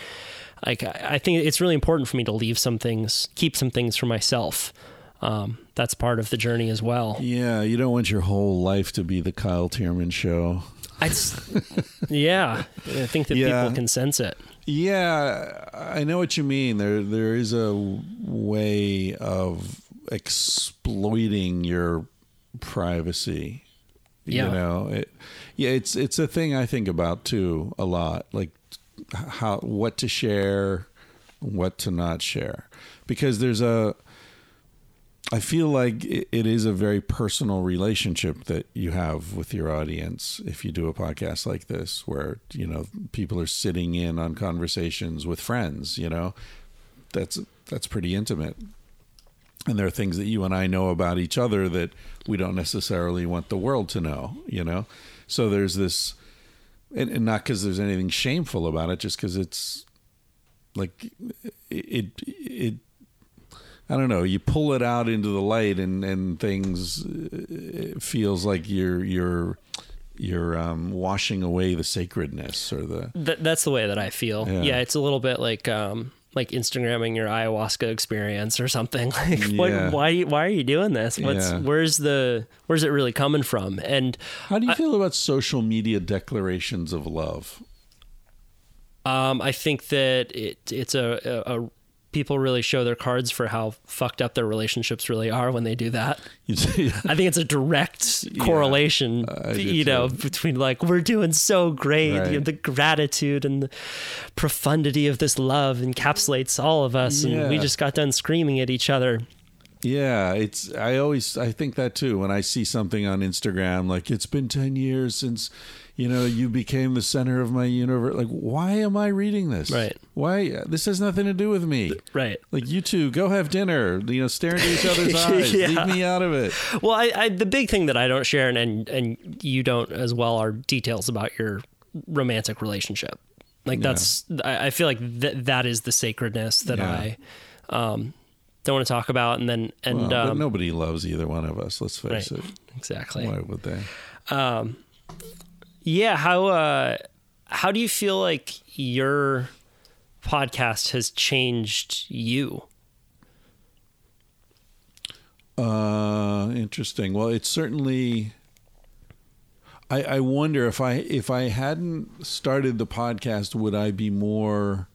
[SPEAKER 2] like i I think it's really important for me to leave some things keep some things for myself um, that's part of the journey as well.
[SPEAKER 6] Yeah. You don't want your whole life to be the Kyle Thiermann show.
[SPEAKER 2] I yeah, I think that
[SPEAKER 6] Yeah.
[SPEAKER 2] people can sense it.
[SPEAKER 6] Yeah, I know what you mean. There, there is a way of exploiting your privacy.
[SPEAKER 2] Yeah.
[SPEAKER 6] You know, it, yeah, it's it's a thing I think about too a lot. Like how what to share, what to not share, because there's a. I feel like it is a very personal relationship that you have with your audience if you do a podcast like this, where you know people are sitting in on conversations with friends. You know, that's that's pretty intimate, and there are things that you and I know about each other that we don't necessarily want the world to know. You know, so there's this, and, and not because there's anything shameful about it, just because it's like it it I don't know. You pull it out into the light, and and things uh, it feels like you're you're you're um, washing away the sacredness or the
[SPEAKER 2] Th- that's the way that I feel.
[SPEAKER 6] Yeah.
[SPEAKER 2] Yeah, it's a little bit like um, like Instagramming your ayahuasca experience or something. Like, what, why why are you doing this? What's
[SPEAKER 6] Yeah.
[SPEAKER 2] where's the where's it really coming from? And
[SPEAKER 6] How do you feel about social media declarations of love?
[SPEAKER 2] um, I think that it it's a, a, a people really show their cards for how fucked up their relationships really are when they do that. I think it's a direct correlation,
[SPEAKER 6] do
[SPEAKER 2] you know,
[SPEAKER 6] too.
[SPEAKER 2] between like we're doing so great,
[SPEAKER 6] Right.
[SPEAKER 2] you know, the gratitude and the profundity of this love encapsulates all of us, and we just got done screaming at each other.
[SPEAKER 6] yeah, it's. I always I think that too when I see something on Instagram like it's been ten years since. You know, you became the center of my universe. Like, why am I reading this?
[SPEAKER 2] Right.
[SPEAKER 6] Why? This has nothing to do with me.
[SPEAKER 2] Right.
[SPEAKER 6] Like, you two, go have dinner. You know, stare into each other's eyes.
[SPEAKER 2] Yeah.
[SPEAKER 6] Leave me out of it.
[SPEAKER 2] Well, I, I the big thing that I don't share and, and and you don't as well are details about your romantic relationship. Like that's I, I feel like that that is the sacredness that
[SPEAKER 6] Yeah.
[SPEAKER 2] I um, don't want to talk about. And then and
[SPEAKER 6] Well, but
[SPEAKER 2] um,
[SPEAKER 6] nobody loves either one of us. Let's face
[SPEAKER 2] right,
[SPEAKER 6] it.
[SPEAKER 2] exactly.
[SPEAKER 6] Why would they?
[SPEAKER 2] Yeah, how uh how do you feel like your podcast has changed you?
[SPEAKER 6] Uh, interesting. Well, it's certainly. I, I wonder if I if I hadn't started the podcast, would I be more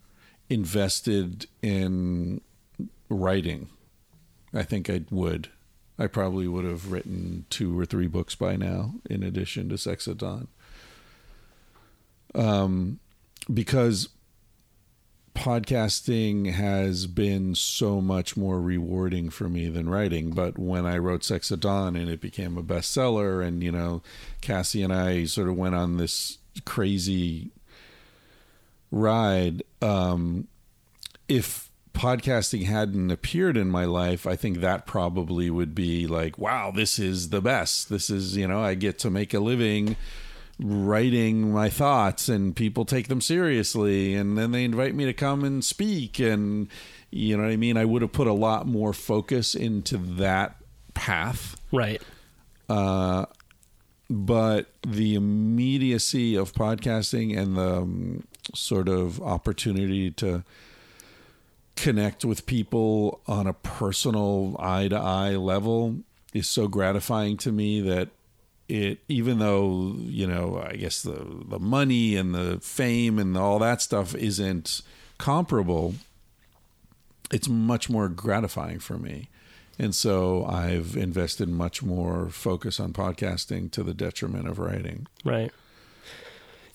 [SPEAKER 6] invested in writing? I think I would. I probably would have written two or three books by now, in addition to Sex at Dawn. Um, because podcasting has been so much more rewarding for me than writing. But when I wrote Sex at Dawn and it became a bestseller, and you know, Cassie and I sort of went on this crazy ride. Um, if podcasting hadn't appeared in my life, I think that probably would be like, wow, this is the best. This is, you know, I get to make a living writing my thoughts and people take them seriously and then they invite me to come and speak and you know what I mean I would have put a lot more focus into that path
[SPEAKER 2] Right.
[SPEAKER 6] uh, but the immediacy of podcasting and the um, sort of opportunity to connect with people on a personal eye to eye level is so gratifying to me that it even though you know i guess the the money and the fame and all that stuff isn't comparable it's much more gratifying for me and so i've invested much more focus on podcasting to the detriment of writing
[SPEAKER 2] Right.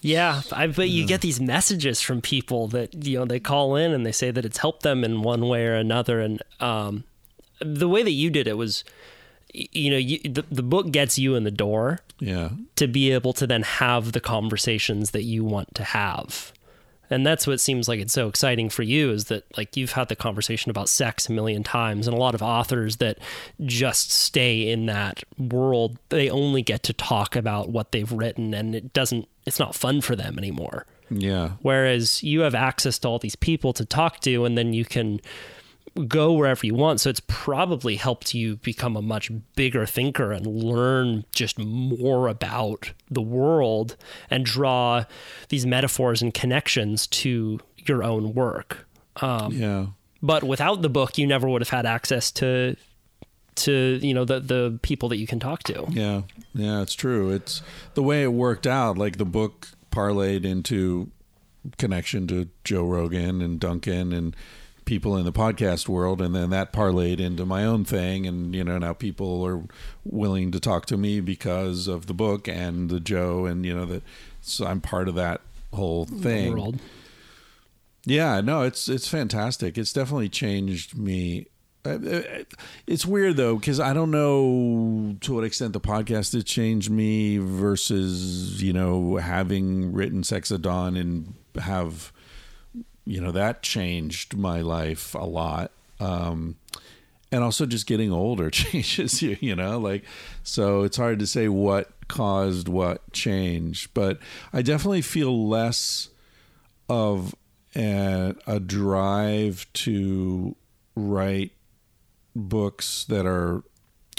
[SPEAKER 2] Yeah, I bet you get these messages from people that you know they call in and they say that it's helped them in one way or another. And um, the way that you did it was, you know, you, the the book gets you in the door
[SPEAKER 6] yeah
[SPEAKER 2] to be able to then have the conversations that you want to have. And that's what seems like it's so exciting for you is that like you've had the conversation about sex a million times and a lot of authors that just stay in that world they only get to talk about what they've written and it doesn't it's not fun for them anymore.
[SPEAKER 6] yeah
[SPEAKER 2] Whereas you have access to all these people to talk to, and then you can go wherever you want. So it's probably helped you become a much bigger thinker and learn just more about the world and draw these metaphors and connections to your own work. Um,
[SPEAKER 6] yeah
[SPEAKER 2] but without the book, you never would have had access to to you know the the people that you can talk to.
[SPEAKER 6] Yeah, yeah, it's true. It's the way it worked out. Like the book parlayed into connection to Joe Rogan and Duncan and people in the podcast world, and then that parlayed into my own thing. And you know, now people are willing to talk to me because of the book and the Joe, and you know that. So I'm part of that whole thing.
[SPEAKER 2] World.
[SPEAKER 6] Yeah, no, it's it's fantastic. It's definitely changed me. Uh, uh, It's weird though because I don't know to what extent the podcast has changed me versus you know having written Sex at Dawn and have you know that changed my life a lot. Um, and also just getting older changes you, you know, like so it's hard to say what caused what change, but I definitely feel less of a, a drive to write books that are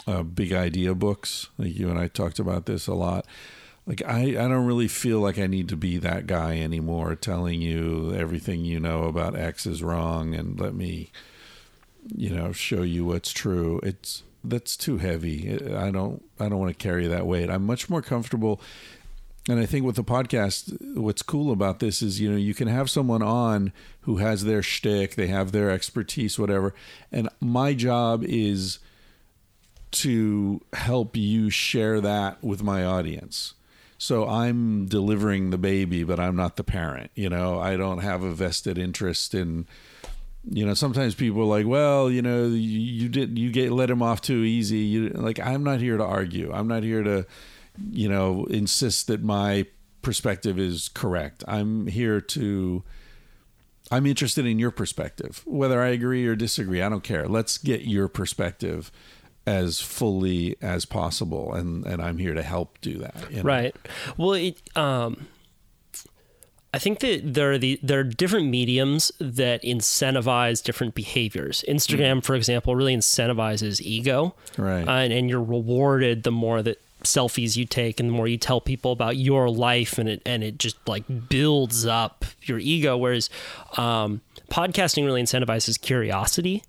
[SPEAKER 6] uh, big idea books. Like you and I talked about this a lot. Like I, I don't really feel like I need to be that guy anymore, telling you everything you know about X is wrong, and let me, you know, show you what's true. It's that's too heavy. I don't, I don't want to carry that weight. I'm much more comfortable and I think with the podcast, what's cool about this is, you know, you can have someone on who has their shtick, they have their expertise, whatever. And my job is to help you share that with my audience. So I'm delivering the baby, but I'm not the parent. You know, I don't have a vested interest in. You know, sometimes people are like, "Well, you know, you, you did you get let him off too easy." You like, I'm not here to argue. I'm not here to you know, insist that my perspective is correct. I'm here to I'm interested in your perspective. Whether I agree or disagree, I don't care. Let's get your perspective as fully as possible and and I'm here to help do that. you know?
[SPEAKER 2] Right. Well, it um I think that there are the there are different mediums that incentivize different behaviors. Instagram, for example, really incentivizes ego,
[SPEAKER 6] Right.
[SPEAKER 2] Uh, and, and you're rewarded the more that selfies you take and the more you tell people about your life, and it and it just like builds up your ego. Whereas um, podcasting really incentivizes curiosity.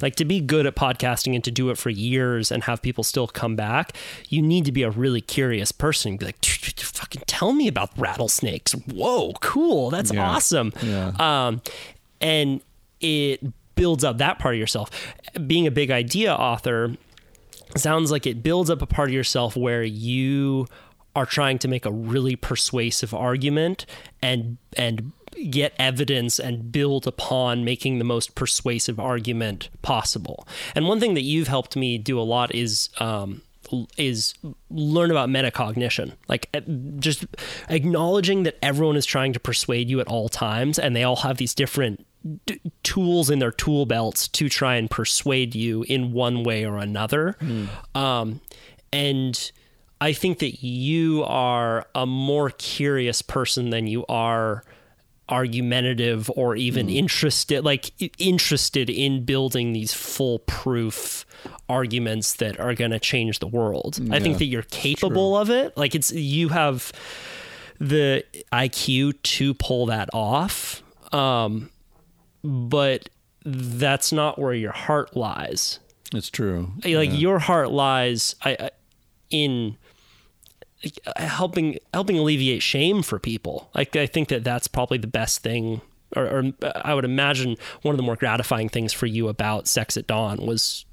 [SPEAKER 2] Like to be good at podcasting and to do it for years and have people still come back, you need to be a really curious person. Be like, fucking tell me about rattlesnakes. Whoa, cool. That's
[SPEAKER 6] Yeah.
[SPEAKER 2] awesome.
[SPEAKER 6] Yeah.
[SPEAKER 2] Um, and it builds up that part of yourself. Being a big idea author sounds like it builds up a part of yourself where you are trying to make a really persuasive argument and and get evidence and build upon making the most persuasive argument possible. And one thing that you've helped me do a lot is um, is learn about metacognition. Like uh, just acknowledging that everyone is trying to persuade you at all times and they all have these different d- tools in their tool belts to try and persuade you in one way or another. Um, and i think that you are a more curious person than you are argumentative or even interested like interested in building these foolproof arguments that are going to change the world. I think that you're capable of it. Like it's you have the iq to pull that off um but that's not where your heart lies.
[SPEAKER 6] It's true.
[SPEAKER 2] like your heart lies I, in helping helping alleviate shame for people. Like I think that that's probably the best thing, or, or I would imagine one of the more gratifying things for you about Sex at Dawn was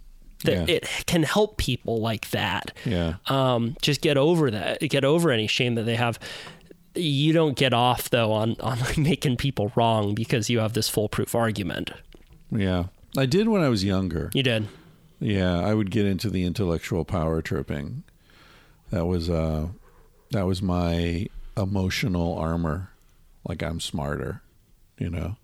[SPEAKER 2] that
[SPEAKER 6] Yeah.
[SPEAKER 2] it can help people like that.
[SPEAKER 6] Yeah.
[SPEAKER 2] Um, just get over that. Get over any shame that they have. You don't get off though on on making people wrong because you have this foolproof argument.
[SPEAKER 6] Yeah. I did when I was younger.
[SPEAKER 2] You did.
[SPEAKER 6] Yeah, I would get into the intellectual power tripping. That was uh that was my emotional armor. Like I'm smarter, you know.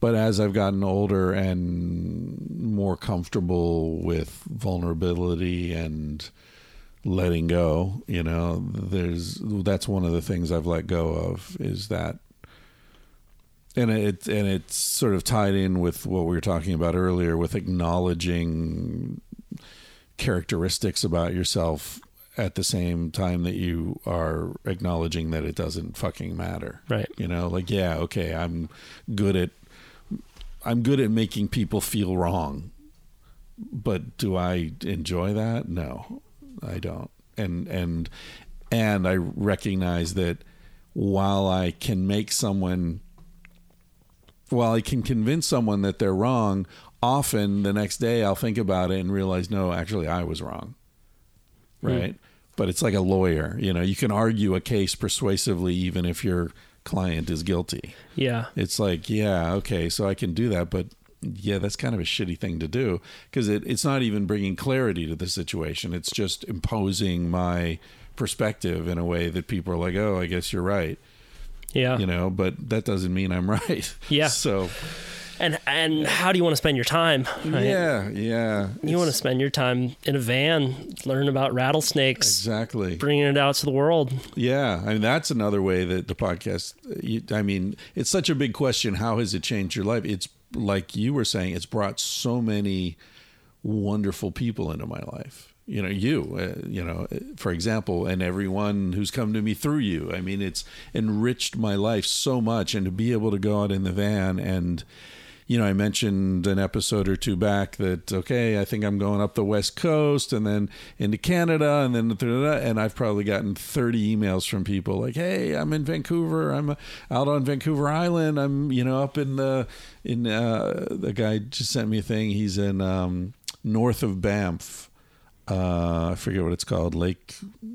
[SPEAKER 6] But as I've gotten older and more comfortable with vulnerability and letting go, you know, there's that's one of the things I've let go of is that and it and it's sort of tied in with what we were talking about earlier with acknowledging characteristics about yourself at the same time that you are acknowledging that it doesn't fucking matter.
[SPEAKER 2] Right.
[SPEAKER 6] You know, like yeah, okay, I'm good at I'm good at making people feel wrong. But do I enjoy that? No. I don't. And and and I recognize that while I can make someone while I can convince someone that they're wrong, often the next day I'll think about it and realize, no, actually, I was wrong. Hmm. Right. But it's like a lawyer. You know, you can argue a case persuasively even if your client is guilty.
[SPEAKER 2] Yeah.
[SPEAKER 6] It's like, yeah, okay, so I can do that, but yeah, that's kind of a shitty thing to do because it, it's not even bringing clarity to the situation. It's just imposing my perspective in a way that people are like, oh, I guess you're right
[SPEAKER 2] Yeah.
[SPEAKER 6] you know but that doesn't mean i'm right
[SPEAKER 2] Yeah.
[SPEAKER 6] so
[SPEAKER 2] And and how do you want to spend your time? right?
[SPEAKER 6] yeah yeah
[SPEAKER 2] You want to spend your time in a van, learn about rattlesnakes,
[SPEAKER 6] exactly
[SPEAKER 2] bringing it out to the world.
[SPEAKER 6] yeah i mean that's another way that the podcast you, i mean it's such a big question how has it changed your life it's like you were saying it's brought so many wonderful people into my life you know you uh, you know for example and everyone who's come to me through you i mean it's enriched my life so much and to be able to go out in the van and you know i mentioned an episode or two back that okay i think i'm going up the west coast and then into canada and then and i've probably gotten 30 emails from people like hey i'm in vancouver. I'm out on vancouver island. I'm you know up in the in uh the guy just sent me a thing. He's in um north of banff uh, I forget what it's called, Lake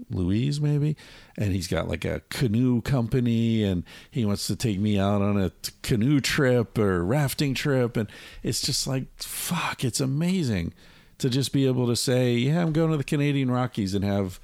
[SPEAKER 6] Louise, maybe. And he's got like a canoe company, and he wants to take me out on a t- canoe trip or rafting trip. And it's just like, fuck, it's amazing to just be able to say, yeah, I'm going to the Canadian Rockies and have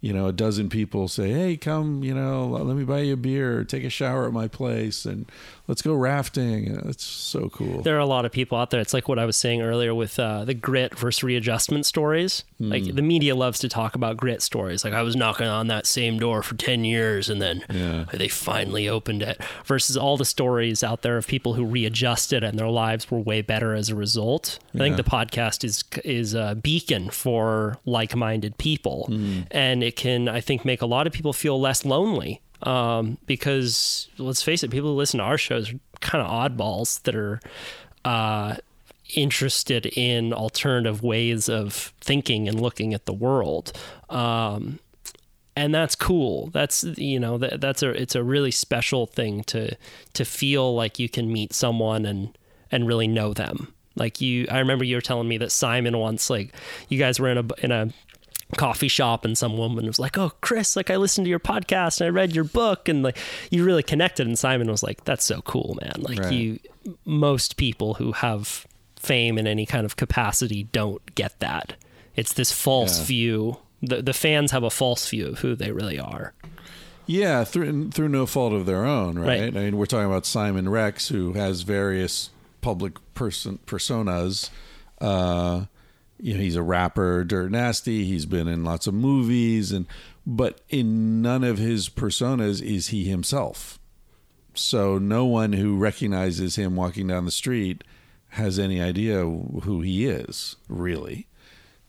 [SPEAKER 6] you know, a dozen people say, "Hey, come, you know, let me buy you a beer, take a shower at my place, and let's go rafting." It's so cool.
[SPEAKER 2] there are a lot of people out there. It's like what I was saying earlier with uh, the grit versus readjustment stories.
[SPEAKER 6] Hmm.
[SPEAKER 2] Like the media loves to talk about grit stories. Like I was knocking on that same door for ten years, and then
[SPEAKER 6] Yeah.
[SPEAKER 2] they finally opened it. Versus all the stories out there of people who readjusted and their lives were way better as a result. I think the podcast is is a beacon for like minded people,
[SPEAKER 6] Hmm.
[SPEAKER 2] and it can I think make a lot of people feel less lonely. Um, because let's face it, people who listen to our shows are kind of oddballs that are uh, interested in alternative ways of thinking and looking at the world. Um, and that's cool. That's you know that that's a it's a really special thing to to feel like you can meet someone and and really know them. Like you, I remember you were telling me that Simon once, like you guys were in a in a coffee shop and some woman was like, "Oh, Chris, like I listened to your podcast and I read your book and like you really connected." And Simon was like, "That's so cool, man! Like
[SPEAKER 6] Right.
[SPEAKER 2] you, most people who have fame in any kind of capacity don't get that. It's this false
[SPEAKER 6] Yeah.
[SPEAKER 2] view. The the fans have a false view of who they really are.
[SPEAKER 6] Yeah, through through no fault of their own, right?
[SPEAKER 2] Right.
[SPEAKER 6] I mean, we're talking about Simon Rex, who has various public person personas. Uh, you know, he's a rapper, dirt nasty. He's been in lots of movies, and but in none of his personas is he himself. So no one who recognizes him walking down the street has any idea who he is, really.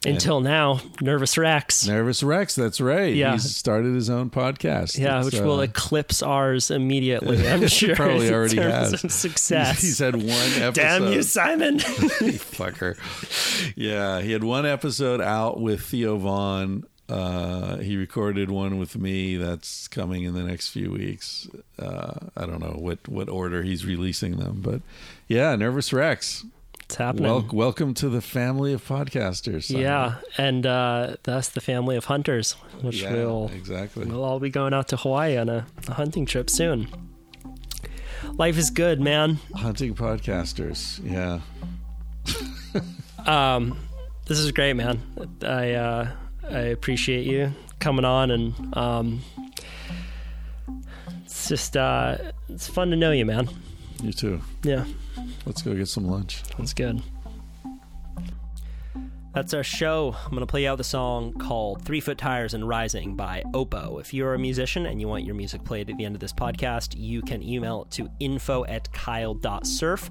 [SPEAKER 2] Until now, Nervous Rex.
[SPEAKER 6] Nervous Rex, that's right.
[SPEAKER 2] Yeah.
[SPEAKER 6] He's started his own podcast.
[SPEAKER 2] yeah,
[SPEAKER 6] It's,
[SPEAKER 2] which will
[SPEAKER 6] uh,
[SPEAKER 2] eclipse ours immediately. I'm sure.
[SPEAKER 6] Probably already has.
[SPEAKER 2] success.
[SPEAKER 6] He's had one episode.
[SPEAKER 2] Damn you, Simon!
[SPEAKER 6] Fucker. Yeah, he had one episode out with Theo Von. Uh, he recorded one with me that's coming in the next few weeks. Uh, I don't know what, what order he's releasing them, but yeah, Nervous Rex.
[SPEAKER 2] It's happening.
[SPEAKER 6] Wel- welcome to the family of podcasters. Simon.
[SPEAKER 2] yeah, and uh, thus the family of hunters, which
[SPEAKER 6] Yeah,
[SPEAKER 2] will
[SPEAKER 6] exactly.
[SPEAKER 2] we'll all be going out to Hawaii on a, a hunting trip soon. Life is good, man.
[SPEAKER 6] Hunting podcasters. Yeah.
[SPEAKER 2] Um, this is great, man. I uh, I appreciate you coming on, and um, it's just uh, it's fun to know you, man.
[SPEAKER 6] You too.
[SPEAKER 2] Yeah,
[SPEAKER 6] Let's go get some lunch.
[SPEAKER 2] that's good. That's our show. I'm going to play out the song called Three Foot Tires and Rising by Oppo. If you're a musician and you want your music played at the end of this podcast, you can email it to info at kyle.surf.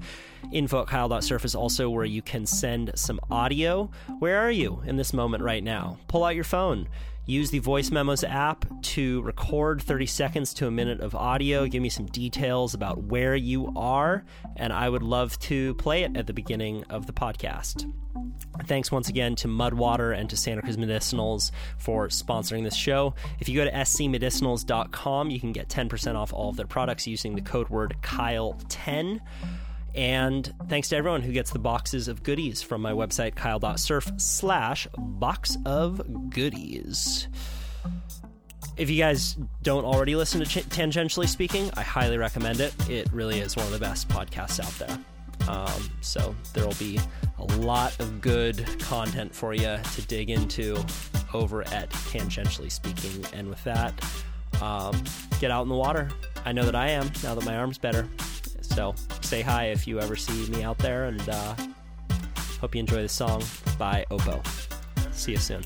[SPEAKER 2] Info at kyle.surf is also where you can send some audio. Where are you in this moment right now? Pull out your phone. Use the Voice Memos app to record 30 seconds to a minute of audio. Give me some details about where you are, and I would love to play it at the beginning of the podcast. Thanks once again to Mudwater and to Santa Cruz Medicinals for sponsoring this show. If you go to scmedicinals.com, you can get 10% off all of their products using the code word Kyle10. And thanks to everyone who gets the boxes of goodies from my website, kyle.surf slash box of goodies. If you guys don't already listen to Ch- Tangentially Speaking, I highly recommend it. It really is one of the best podcasts out there. Um, so there will be a lot of good content for you to dig into over at Tangentially Speaking. And with that, um, get out in the water. I know that I am now that my arm's better. So say hi if you ever see me out there. And uh, hope you enjoy the song by Oppo. See you soon.